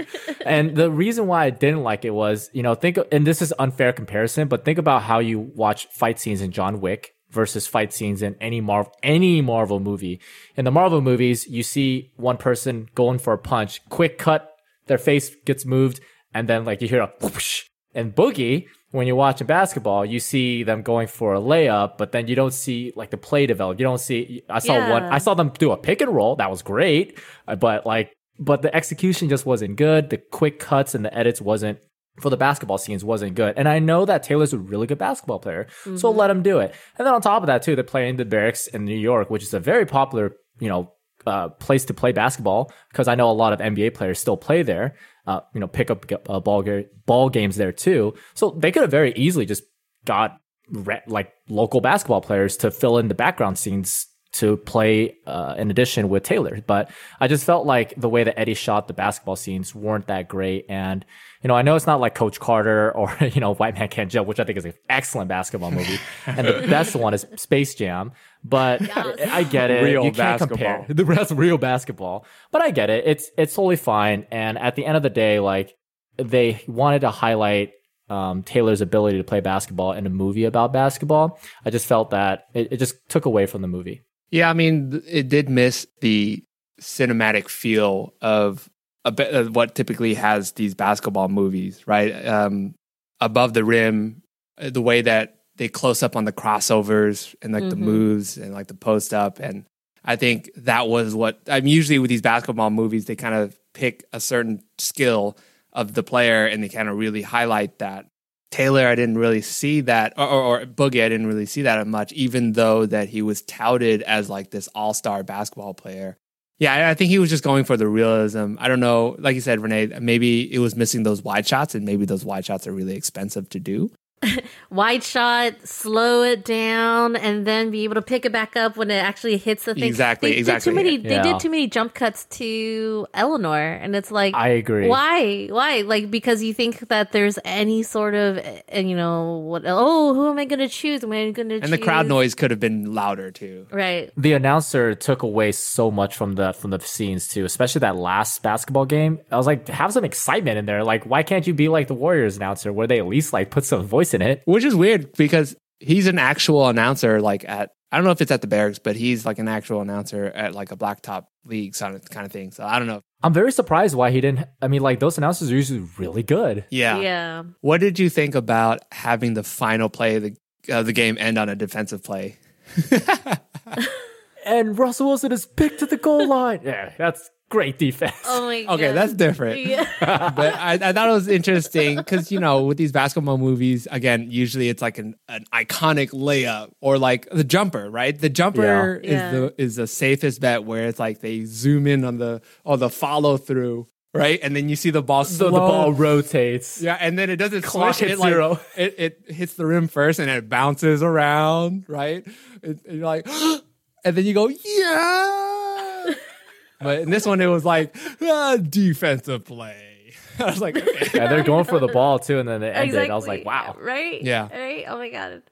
and the reason why I didn't like it was, you know, think and this is unfair comparison, but think about how you watch fight scenes in John Wick versus fight scenes in any Marvel any Marvel movie. In the Marvel movies, you see one person going for a punch, quick cut, their face gets moved, and then like you hear a whoosh. And Boogie, when you're watching basketball, you see them going for a layup, but then you don't see like the play develop. You don't see. I saw Yeah. one. I saw them do a pick and roll. That was great, uh, but like, but the execution just wasn't good. The quick cuts and the edits wasn't for the basketball scenes wasn't good. And I know that Taylor's a really good basketball player, so let him do it. And then on top of that too, they're playing the Barracks in New York, which is a very popular, you know, uh, place to play basketball because I know a lot of NBA players still play there. Uh, you know, pick up uh, ball ga- ball games there too. So they could have very easily just got re- like local basketball players to fill in the background scenes to play uh, in addition with Taylor. But I just felt like the way that Eddie shot the basketball scenes weren't that great. And, you know, I know it's not like Coach Carter or, you know, White Man Can't Jump, which I think is an excellent basketball movie. and the best one is Space Jam. But I get it. Real you can't basketball. compare the rest real basketball. But I get it. It's it's totally fine. And at the end of the day, like they wanted to highlight um, Taylor's ability to play basketball in a movie about basketball. I just felt that it, it just took away from the movie. Yeah, I mean, it did miss the cinematic feel of a bit what typically has these basketball movies, right? Um, above the rim, uh, the way that they close up on the crossovers and like the Mhm. moves and like the post up, and I think that was what I'm usually with these basketball movies. They kind of pick a certain skill of the player and they kind of really highlight that. Taylor, I didn't really see that, or, or, or Boogie, I didn't really see that much, even though that he was touted as like this all star basketball player. Yeah, I, think he was just going for the realism. I don't know, like you said, Renee, maybe it was missing those wide shots, and maybe those wide shots are really expensive to do. Wide shot, slow it down, and then be able to pick it back up when it actually hits the thing. Exactly, They exactly. Did too many, They did too many jump cuts to Eleanor, and it's like I agree. Why? Why? Like because you think that there's any sort of, uh, you know, what? Oh, who am I going to choose? Am I going to And the crowd noise could have been louder too. Right. The announcer took away so much from the from the scenes too, especially that last basketball game. I was like, have some excitement in there. Like, why can't you be like the Warriors announcer, where they at least like put some voice in it? Which is weird because he's an actual announcer, like at, I don't know if it's at the Barracks, but he's like an actual announcer at like a blacktop league kind of, kind of thing. So I don't know. I'm very surprised why he didn't. I mean, like those announcers are usually really good. Yeah. Yeah. What did you think about having the final play of the, uh, the game end on a defensive play? And Russell Wilson is picked to the goal line. Yeah, that's great defense. Oh my god. Okay, that's different. Yeah. but I, I thought it was interesting because you know with these basketball movies, again, usually it's like an, an iconic layup or like the jumper, right? The jumper Yeah. Yeah. is the is the safest bet where it's like they zoom in on the on the follow through, right? And then you see the ball So slow. the ball rotates. Yeah, and then it doesn't Clock swish it like zero. it, it hits the rim first and it bounces around, right? It, and you're like, and then you go, yeah. But in this one, it was like ah, defensive play. I was like, okay. Yeah, they're going for the ball too, and then it ended. Exactly. I was like, wow. Right. Yeah. Right. Oh my god.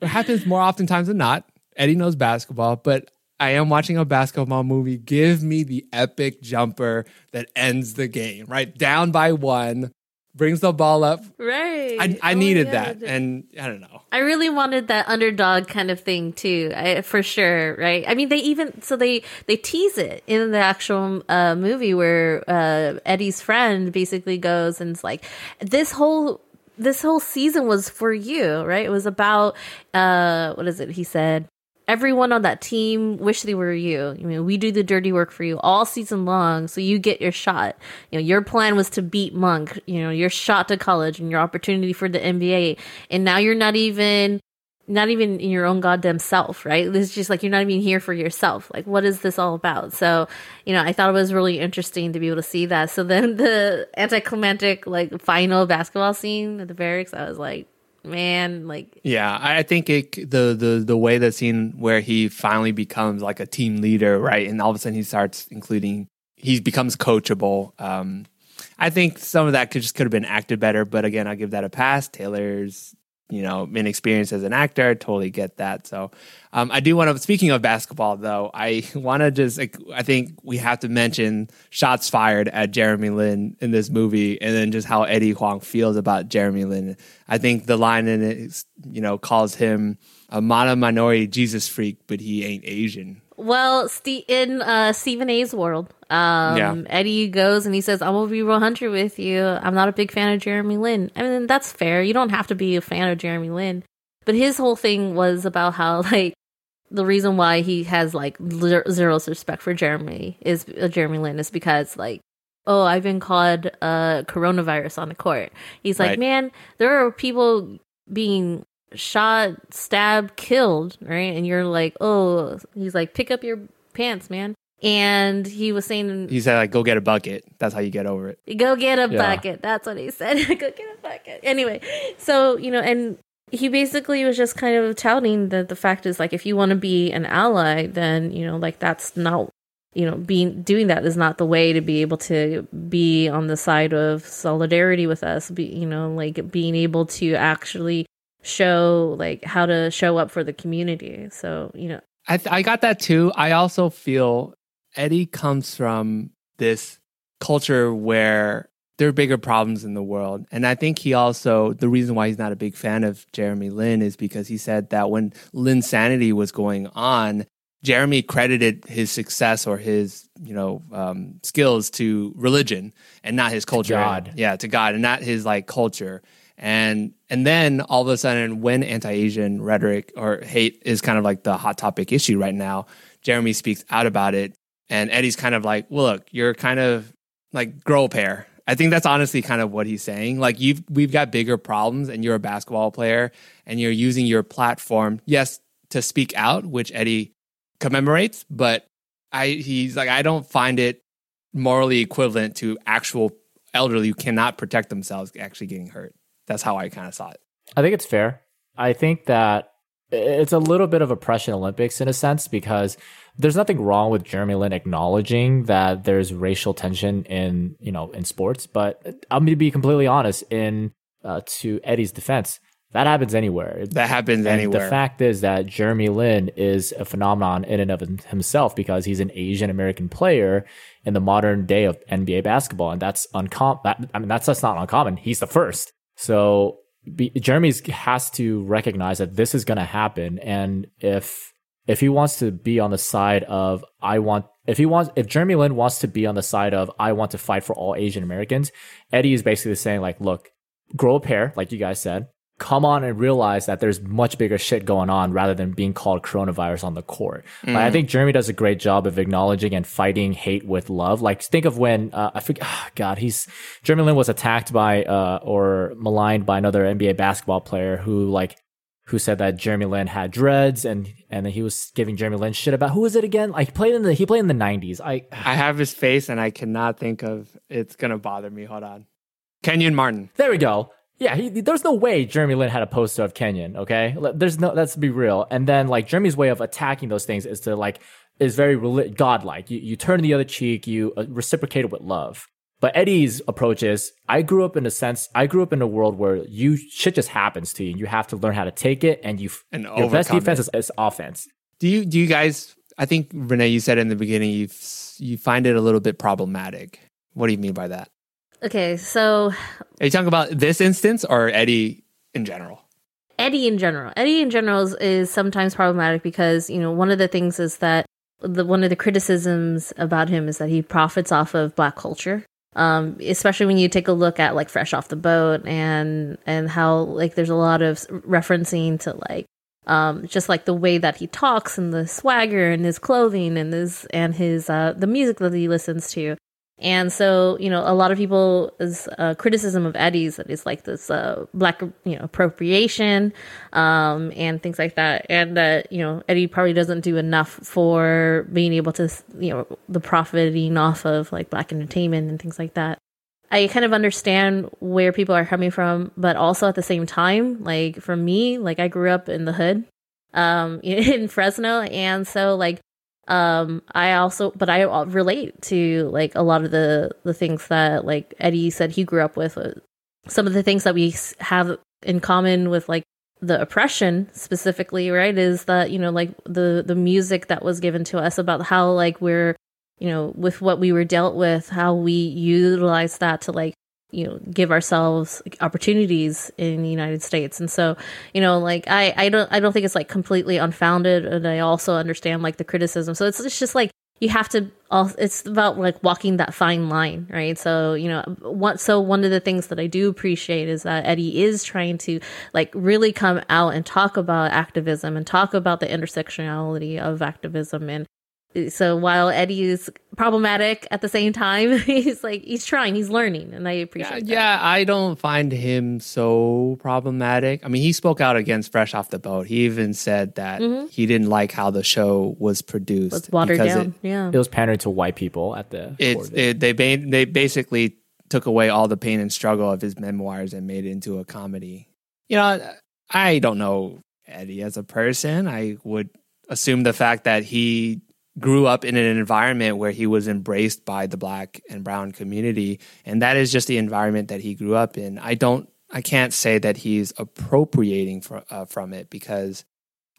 it happens more oftentimes than not. Eddie knows basketball, but I am watching a basketball movie. Give me the epic jumper that ends the game, right? Down by one, brings the ball up. Right. I, I Oh needed that. And I don't know. I really wanted that underdog kind of thing too, I, for sure. Right? I mean, they even so they they tease it in the actual uh, movie where uh, Eddie's friend basically goes and it's like, this whole this whole season was for you, right? It was about uh, what is it? He said. Everyone on that team wish they were you. I mean, we do the dirty work for you all season long, so you get your shot. You know, your plan was to beat Monk. You know, your shot to college and your opportunity for the NBA, and now you're not even not even in your own goddamn self, right? It's just like you're not even here for yourself. Like, what is this all about? So, you know, I thought it was really interesting to be able to see that. So then the anticlimactic, like, final basketball scene at the barracks, I was like, man, like, Yeah, I think it, the the the way the scene where he finally becomes like a team leader, right, and all of a sudden he starts including he becomes coachable. Um, I think some of that could just could have been acted better, but again, I'll give that a pass. Taylor's you know inexperienced as an actor, totally get that. So um, I do want to. Speaking of basketball, though, I want to just like I think we have to mention shots fired at Jeremy Lin in this movie, and then just how Eddie Huang feels about Jeremy Lin. I think the line in it, you know, calls him a model minority Jesus freak, but he ain't Asian. Well, in uh, Stephen A's world, um, Yeah. Eddie goes and he says, "I will be 100 with you. I'm not a big fan of Jeremy Lin." I mean, that's fair. You don't have to be a fan of Jeremy Lin, but his whole thing was about how like the reason why he has like zero respect for Jeremy is uh, Jeremy Lin is because like. Oh, I've been called uh, coronavirus on the court. He's like, Right. man, there are people being shot, stabbed, killed, right? And you're like, oh, he's like, pick up your pants, man. And he was saying, He said like, "Go get a bucket." That's how you get over it. go get a Yeah. bucket. That's what he said. go get a bucket. Anyway, so, you know, and he basically was just kind of touting that the fact is like, if you want to be an ally, then, you know, like that's not, you know, being, doing that is not the way to be able to be on the side of solidarity with us, be, you know, like being able to actually show like how to show up for the community. So, you know, I th- I got that too. I also feel Eddie comes from this culture where there are bigger problems in the world, and I think he also the reason why he's not a big fan of Jeremy Lin is because he said that when Linsanity was going on, Jeremy credited his success or his you know um, skills to religion and not his culture. God. yeah, to God, and not his like culture. And and then all of a sudden, when anti-Asian rhetoric or hate is kind of like the hot topic issue right now, Jeremy speaks out about it, and Eddie's kind of like, "Well, look, you're kind of like grow a pair." I think that's honestly kind of what he's saying. Like you've we've got bigger problems, and you're a basketball player, and you're using your platform, yes, to speak out, which Eddie commemorates, but I he's like, I don't find it morally equivalent to actual elderly who cannot protect themselves actually getting hurt. That's how I kind of saw it. I think it's fair. I think that it's a little bit of oppression Olympics in a sense because there's nothing wrong with Jeremy Lin acknowledging that there's racial tension in you know in sports, but I'm going to be completely honest. In uh, to Eddie's defense, that happens anywhere. That happens And anywhere. The fact is that Jeremy Lin is a phenomenon in and of himself because he's an Asian American player in the modern day of NBA basketball, and that's uncommon. That, I mean, that's just not uncommon. He's the first. So be, Jeremy's has to recognize that this is going to happen, and if if he wants to be on the side of I want. If he wants, if Jeremy Lin wants to be on the side of I want to fight for all Asian Americans, Eddie is basically saying like, look, grow a pair, like you guys said, come on and realize that there's much bigger shit going on rather than being called coronavirus on the court. Like, I think Jeremy does a great job of acknowledging and fighting hate with love. Like think of when uh, I forget, ah, God, he's Jeremy Lin was attacked by uh, or maligned by another NBA basketball player who like who said that Jeremy Lin had dreads and and then he was giving Jeremy Lin shit about who was it again? Like he played in the he played in the 90s. I I have his face and I cannot think of it's gonna bother me. Hold on. Kenyon Martin. There we go. Yeah, he, there's no way Jeremy Lin had a poster of Kenyon. Okay, there's no. Let's be real. And then like Jeremy's way of attacking those things is to like is very godlike. You you turn the other cheek. You uh, reciprocate it with love. But Eddie's approach is I grew up in a sense. I grew up in a world where you shit just happens to you. You have to learn how to take it, and you And your best defense is, is offense. Do you do you guys I think Renee you said in the beginning you you find it a little bit problematic. What do you mean by that? Okay, so Are you talking about this instance or Eddie in general? Eddie in general. Eddie in general is, is sometimes problematic because you know one of the things is that the one of the criticisms about him is that he profits off of black culture. Um, especially when you take a look at like Fresh Off the Boat and and how like there's a lot of referencing to like um just like the way that he talks and the swagger and his clothing and his and his uh the music that he listens to And so, you know, a lot of people is uh, criticism of Eddie's that it's like this uh, black, you know, appropriation um, and things like that, and that you know Eddie probably doesn't do enough for being able to, you know, the profiting off of like black entertainment and things like that. I kind of understand where people are coming from, but also at the same time, like for me, like I grew up in the hood, um, in Fresno, and so like um i also but i relate to like a lot of the the things that like eddie said he grew up with uh, some of the things that we have in common with like the oppression specifically right is that you know like the the music that was given to us about how like we're you know with what we were dealt with how we utilize that to like you know give ourselves opportunities in the united states. And so you know like i i don't i don't think it's like completely unfounded and i also understand like the criticism. So it's, it's just like you have to it's about like walking that fine line right? So you know what so one of the things that i do appreciate is that eddie is trying to like really come out and talk about activism and talk about the intersectionality of activism and so while Eddie is problematic at the same time, he's like he's trying, he's learning, and I appreciate yeah, that. Yeah, I don't find him so problematic. I mean, he spoke out against Fresh Off the Boat. He even said that mm-hmm. he didn't like how the show was produced. Was watered down. It, yeah, it was pandering to white people at the. It, it they they basically took away all the pain and struggle of his memoirs and made it into a comedy. You know, I don't know Eddie as a person. I would assume the fact that he grew up in an environment where he was embraced by the black and brown community and that is just the environment that he grew up in. I don't i can't say that he's appropriating for, uh, from it because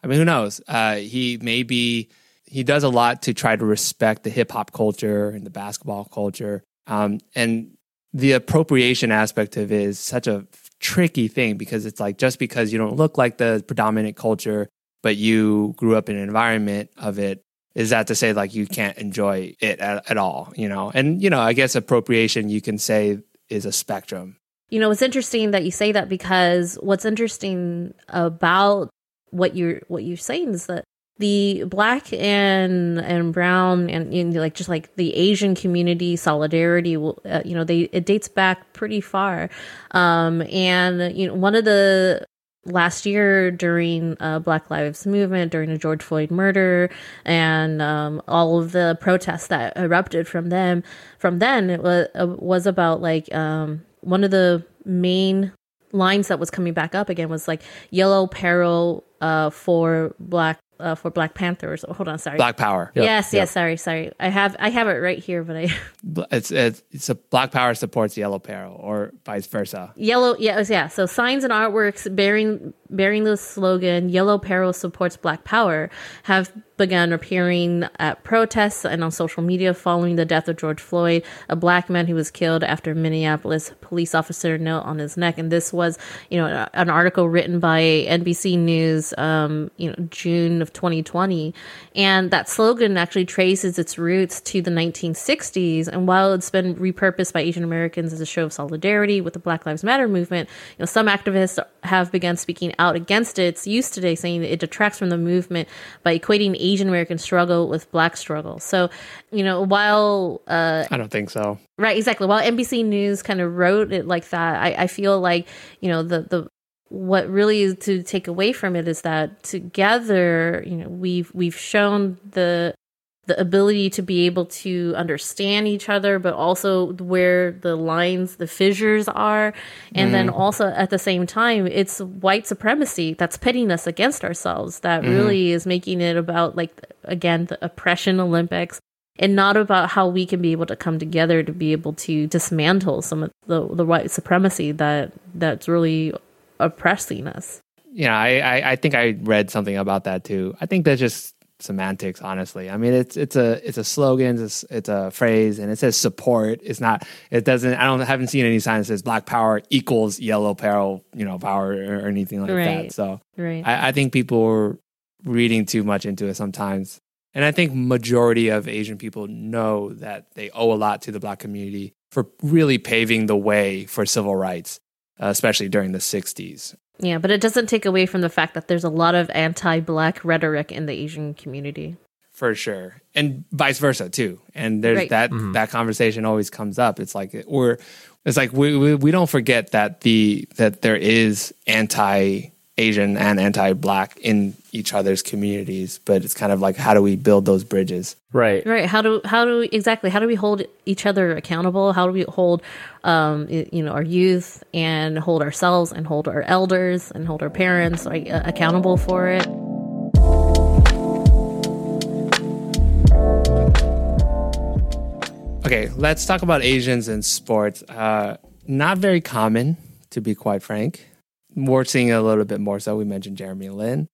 i mean who knows? Uh, he maybe he does a lot to try to respect the hip hop culture and the basketball culture. Um, and the appropriation aspect of it is such a tricky thing because it's like just because you don't look like the predominant culture but you grew up in an environment of it is that to say like you can't enjoy it at, at all you know? And you know i guess appropriation you can say is a spectrum. You know it's interesting that you say that because what's interesting about what you're what you're saying is that the black and and brown and know, like just like the asian community solidarity uh, you know they it dates back pretty far. Um and you know one of the last year during uh, Black Lives Movement, during the George Floyd murder, and um, all of the protests that erupted from them. From then, it was uh, was about like um, one of the main lines that was coming back up again was like yellow peril uh, for Black uh, for Black Panthers. Oh, hold on, sorry. Black Power. Yep. Yes, yep. yes. Sorry, sorry. I have I have it right here, but I. It's it's, it's a Black Power supports Yellow Peril, or vice versa. Yellow, yeah, yeah. So signs and artworks bearing bearing the slogan "Yellow Peril supports Black Power" have began appearing at protests and on social media following the death of George Floyd, a black man who was killed after Minneapolis police officer knelt on his neck. And this was, you know, an article written by NBC News, um, you know, June of 2020. And that slogan actually traces its roots to the 1960s. And while it's been repurposed by Asian Americans as a show of solidarity with the Black Lives Matter movement, you know, some activists have begun speaking out against its use today, saying it detracts from the movement by equating Asian American struggle with black struggle. So, you know, while uh, I don't think so. Right, exactly. While NBC News kind of wrote it like that, I, I feel like you know the the what really to take away from it is that together, you know, we've we've shown the the ability to be able to understand each other, but also where the lines, the fissures are. And mm. then mm-hmm. also at the same time, it's white supremacy that's pitting us against ourselves that mm. really is making it about, like, again, the oppression Olympics and not about how we can be able to come together to be able to dismantle some of the, the white supremacy that that's really oppressing us. Yeah, I, I, I think I read something about that too. I think that just semantics honestly. I mean it's it's a it's a slogan it's, it's a phrase and it says support. It's not it doesn't i don't I haven't seen any sign that says black power equals yellow peril you know power or, or anything like right. that so right. I, I think people are reading too much into it sometimes. And i think majority of asian people know that they owe a lot to the black community for really paving the way for civil rights Uh, especially during the 60s yeah, but it doesn't take away from the fact that there's a lot of anti-black rhetoric in the Asian community. for sure, and vice versa too. And there's Right. that mm-hmm. that conversation always comes up. It's like we're it's like we, we we don't forget that the that there is anti Asian and anti black in each other's communities, but it's kind of like how do we build those bridges? Right. Right. How do how do we exactly how do we hold each other accountable? How do we hold um you know our youth and hold ourselves and hold our elders and hold our parents like uh, accountable for it? Okay, let's talk about Asians in sports. Uh, not very common, to be quite frank. We're seeing a little bit more so. We mentioned Jeremy Lin,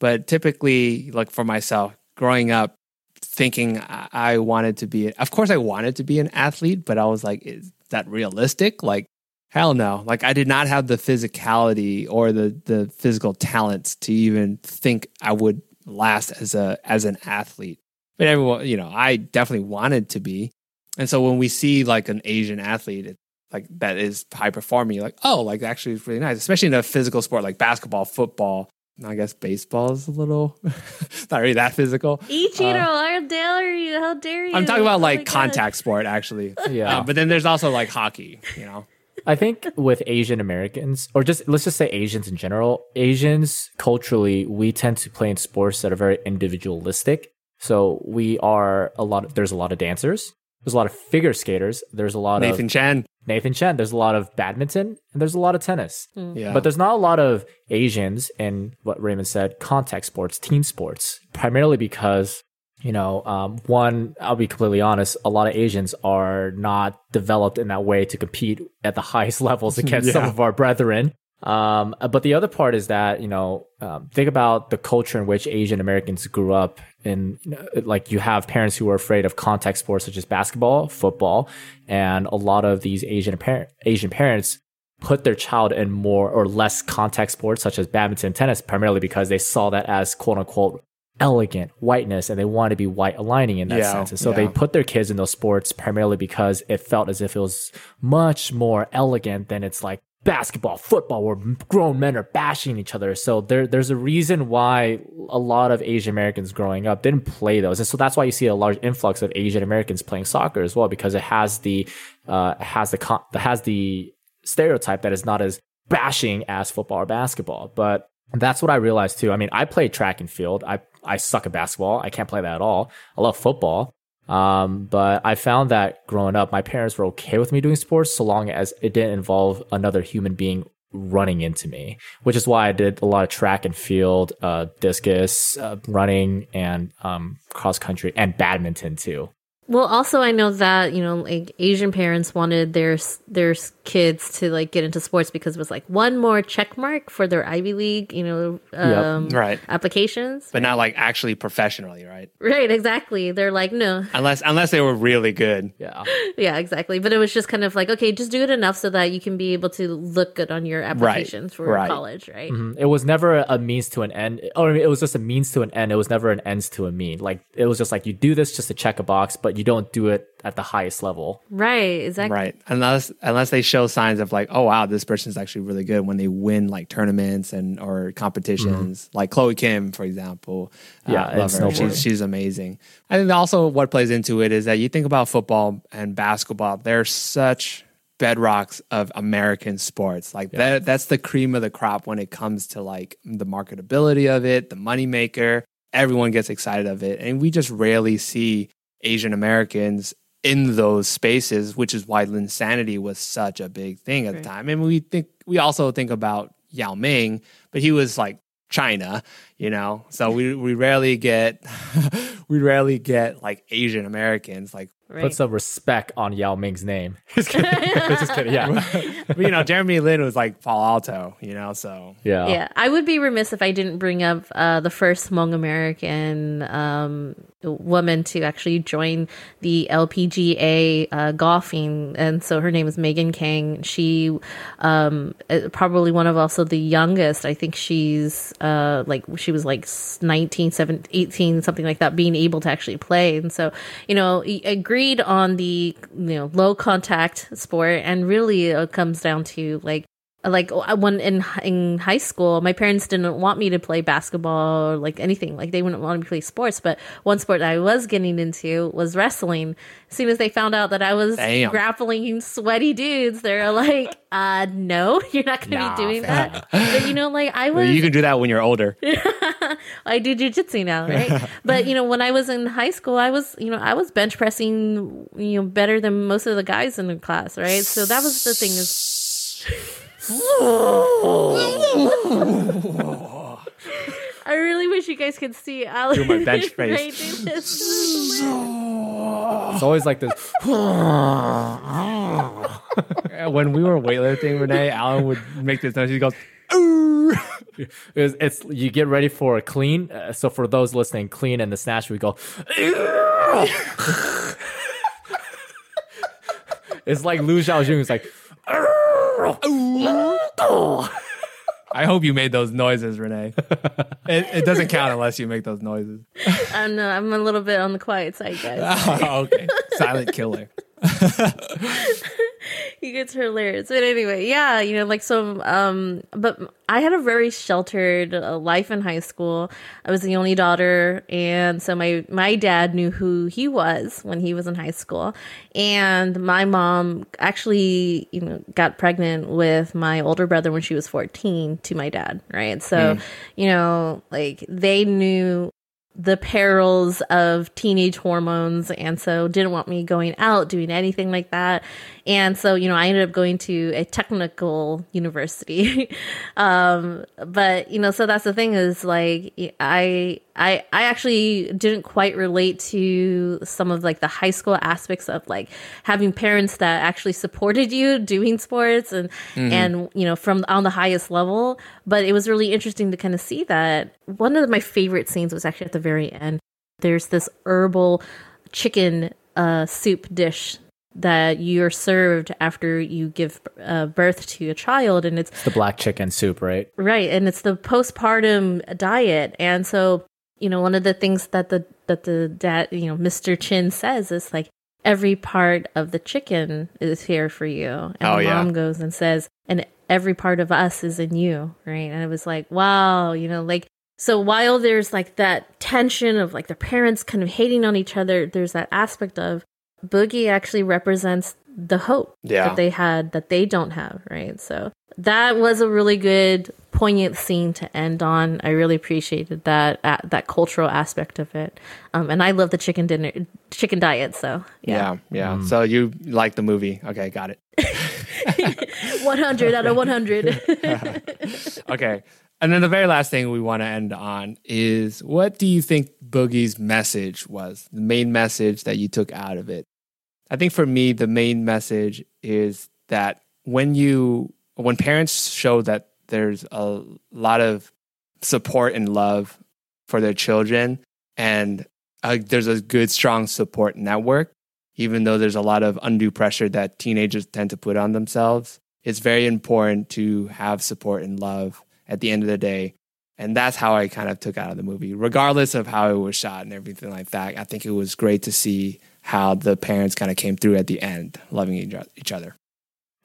but typically, like for myself, growing up, thinking I wanted to be, of course, I wanted to be an athlete, but I was like, is that realistic? Like, hell no. Like, I did not have the physicality or the the physical talents to even think I would last as a as an athlete. But everyone, you know, I definitely wanted to be. And so when we see like an Asian athlete, like that is high performing, you're like, oh, like actually it's really nice, especially in a physical sport like basketball, football. I guess baseball is a little not really that physical. Ichiro, how dare you? How dare you? I'm talking about Oh my like God. contact sport actually. Yeah. Uh, but then there's also like hockey, you know. I think with Asian Americans, or just let's just say Asians in general, Asians culturally, we tend to play in sports that are very individualistic. So we are a lot. Of, there's a lot of dancers. There's a lot of figure skaters. There's a lot of Nathan of Chen. Nathan Chen. There's a lot of badminton, and there's a lot of tennis. Yeah. But there's not a lot of Asians in what Raymond said, contact sports, team sports, primarily because, you know, um, one, I'll be completely honest, a lot of Asians are not developed in that way to compete at the highest levels against some of our brethren. Um, but the other part is that, you know, um, think about the culture in which Asian Americans grew up in, you know, like you have parents who are afraid of contact sports such as basketball, football, and a lot of these Asian par- Asian parents put their child in more or less contact sports such as badminton tennis primarily because they saw that as quote unquote elegant whiteness and they wanted to be white aligning in that Yeah, sense. And so they put their kids in those sports primarily because it felt as if it was much more elegant than it's like basketball football where grown men are bashing each other so there there's a reason why a lot of asian americans growing up didn't play those and so that's why you see a large influx of asian americans playing soccer as well because it has the uh has the has the stereotype that is not as bashing as football or basketball. But that's what I realized too. I mean, I play track and field. I I suck at basketball. I can't play that at all. I love football. Um, but I found that growing up, my parents were okay with me doing sports so long as it didn't involve another human being running into me, which is why I did a lot of track and field, uh, discus, uh, running, and um, cross country and badminton too. Well, also I know that you know, like Asian parents wanted their their kids to like get into sports because it was like one more check mark for their Ivy League, you know, um, Right. applications. But not like actually professionally, right? Right, exactly. They're like, no, Unless unless they were really good. Yeah. yeah, exactly. But it was just kind of like, okay, just do it enough so that you can be able to look good on your applications for right. college, right? Mhm. It was never a means to an end, or it was just a means to an end. It was never an ends to a mean. Like it was just like you do this just to check a box, but you don't do it at the highest level. Right, exactly. Right. Unless unless they show signs of like, oh wow, this person's actually really good when they win like tournaments and or competitions. Like Chloe Kim, for example. Uh, Yeah, and love her. She's she's amazing. I think also what plays into it is that you think about football and basketball, they're such bedrocks of American sports. Like that that's the cream of the crop when it comes to like the marketability of it, the moneymaker. Everyone gets excited of it. And we just rarely see Asian Americans in those spaces, which is why Linsanity was such a big thing at Right. the time. And we think we also think about Yao Ming, but he was like China, you know. So we we rarely get we rarely get like Asian Americans like Right. Put some respect on Yao Ming's name. just kidding. just kidding. Yeah. but, you know, Jeremy Lin was like Palo Alto, you know, so Yeah. yeah, I would be remiss if I didn't bring up uh, the first Hmong American um, woman to actually join the LPGA uh, golfing, and so her name is Megan Khang. She um, probably one of also the youngest. I think she's uh, like she was like 19, 17, 18, something like that, being able to actually play. And so, you know, agreed on the you know low contact sport, and really it comes down to like like uh, when in in high school, my parents didn't want me to play basketball or like anything. Like they wouldn't want me to play sports. But one sport I was getting into was wrestling. As soon as they found out that I was Damn. grappling sweaty dudes, they're like, "Uh, no, you're not going to Nah, be doing that." But you know, like I was, you can do that when you're older. I do jujitsu now, right? but you know, when I was in high school, I was, you know, I was bench pressing, you know, better than most of the guys in the class, right? So that was the thing is. I really wish you guys could see Alan. Do my bench face. It's always like this. when we were weightlifting, Renee, Alan would make this noise. He goes, It's, it's you get ready for a clean. Uh, so for those listening, clean and the snatch, we go. it's like Lu Xiaojun. It's like. I hope you made those noises, Renee. it, it doesn't count unless you make those noises. I don't know. I'm a little bit on the quiet side, guys. Oh, okay. Silent killer. he gets hilarious. But anyway, yeah, you know, like so. Um, but I had a very sheltered uh, life in high school. I was the only daughter, and so my my dad knew who he was when he was in high school, and my mom actually, you know, got pregnant with my older brother when she was fourteen to my dad, right? So, you know, like they knew the perils of teenage hormones and so didn't want me going out doing anything like that. And so you know i ended up going to a technical university. Um but you know so that's the thing is like i i i actually didn't quite relate to some of like the high school aspects of like having parents that actually supported you doing sports and and you know from on the highest level. But it was really interesting to kind of see that one of my favorite scenes was actually at the very end. There's this herbal chicken uh, soup dish that you're served after you give uh, birth to a child and it's The black chicken soup, right? Right, and it's the postpartum diet, and so you know one of the things that the that the dad, you know, Mr. Chin says is like every part of the chicken is here for you, and Oh, the yeah. mom goes and says, and every part of us is in you, right? And it was like, wow, you know, like so while there's like that tension of like the parents kind of hating on each other, there's that aspect of Boogie actually represents the hope Yeah. that they had that they don't have, right? So that was a really good poignant scene to end on. I really appreciated that uh, that cultural aspect of it. Um, and I love the chicken dinner chicken diet, so yeah. Yeah. Yeah. So you like the movie. Okay. Got it. 100 out of 100. Okay. And then the very last thing we want to end on is what do you think Boogie's message was? The main message that you took out of it? I think for me, the main message is that when you, when parents show that there's a lot of support and love for their children and uh, there's a good, strong support network, even though there's a lot of undue pressure that teenagers tend to put on themselves, it's very important to have support and love at the end of the day. And that's how I kind of took out of the movie, regardless of how it was shot and everything like that. I think it was great to see how the parents kind of came through at the end, loving each each other.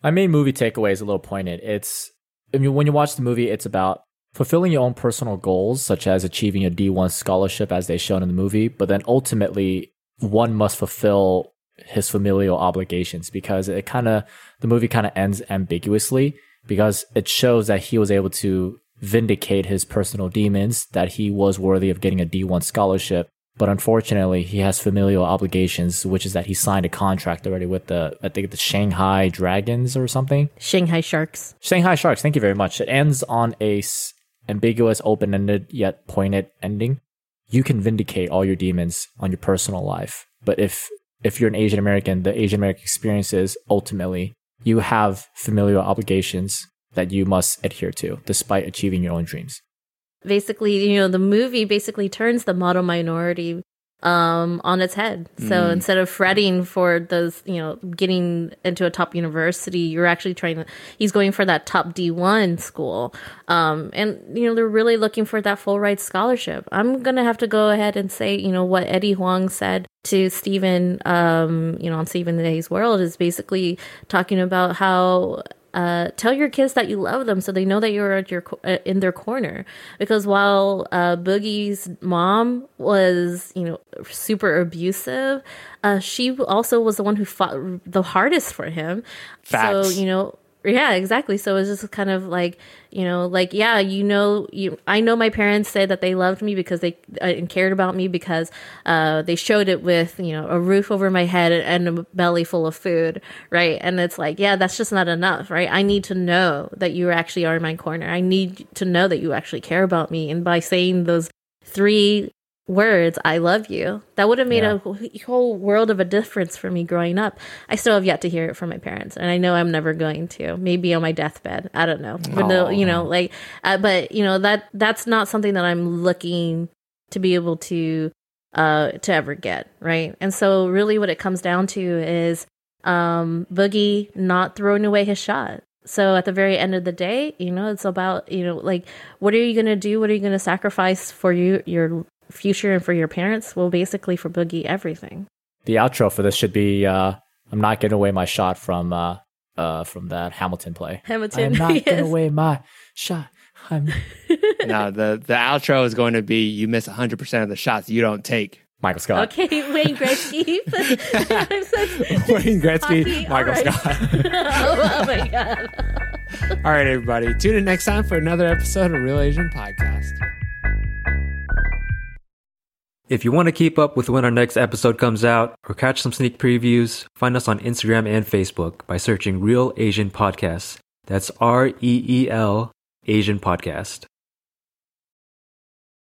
My main movie takeaway is a little pointed. It's I mean, when you watch the movie, it's about fulfilling your own personal goals, such as achieving a D1 scholarship, as they shown in the movie. But then ultimately, one must fulfill his familial obligations because it kind of the movie kind of ends ambiguously because it shows that he was able to vindicate his personal demons that he was worthy of getting a D1 scholarship but unfortunately he has familial obligations which is that he signed a contract already with the I think the Shanghai Dragons or something. Shanghai Sharks. Shanghai Sharks thank you very much. It ends on a s- ambiguous open-ended yet pointed ending. You can vindicate all your demons on your personal life but if if you're an Asian American the Asian American experience is ultimately you have familial obligations that you must adhere to despite achieving your own dreams basically you know the movie basically turns the model minority um on its head. So instead of fretting for those you know getting into a top university you're actually trying to he's going for that top d1 school. Um and you know they're really looking for that full ride scholarship. I'm gonna have to go ahead and say you know what eddie huang said to Stephen, um, you know, on Stephen Today's World is basically talking about how uh, tell your kids that you love them so they know that you're at your uh, in their corner because while uh, boogie's mom was you know super abusive uh, she also was the one who fought the hardest for him Facts. so you know yeah, exactly. So it's just kind of like, you know, like yeah, you know, you I know my parents said that they loved me because they uh, and cared about me because uh, they showed it with you know a roof over my head and a belly full of food, right? And it's like, yeah, that's just not enough, right? I need to know that you actually are in my corner. I need to know that you actually care about me, and by saying those three words i love you that would have made Yeah. a whole world of a difference for me growing up. I still have yet to hear it from my parents and i know i'm never going to. Maybe on my deathbed. I don't know. But no, you know like uh, but you know that that's not something that i'm looking to be able to uh to ever get right? And so really what it comes down to is um boogie not throwing away his shot. So at the very end of the day you know it's about you know like what are you going to do? What are you going to sacrifice for you your future and for your parents well basically for boogie everything The outro for this should be uh, I'm not giving away my shot from uh, uh, from that Hamilton play. Hamilton, I'm not yes. giving away my shot. I'm no, the the outro is going to be you miss 100 percent of the shots you don't take. Michael Scott. okay wayne gretzky i'm such Wayne Gretzky, Hockey, Michael all right. Scott. oh, oh my god All right, everybody. Tune in next time for another episode of Reel Asian Podcast. If you want to keep up with when our next episode comes out or catch some sneak previews, find us on Instagram and Facebook by searching Reel Asian Podcasts. That's R E E L Asian Podcast.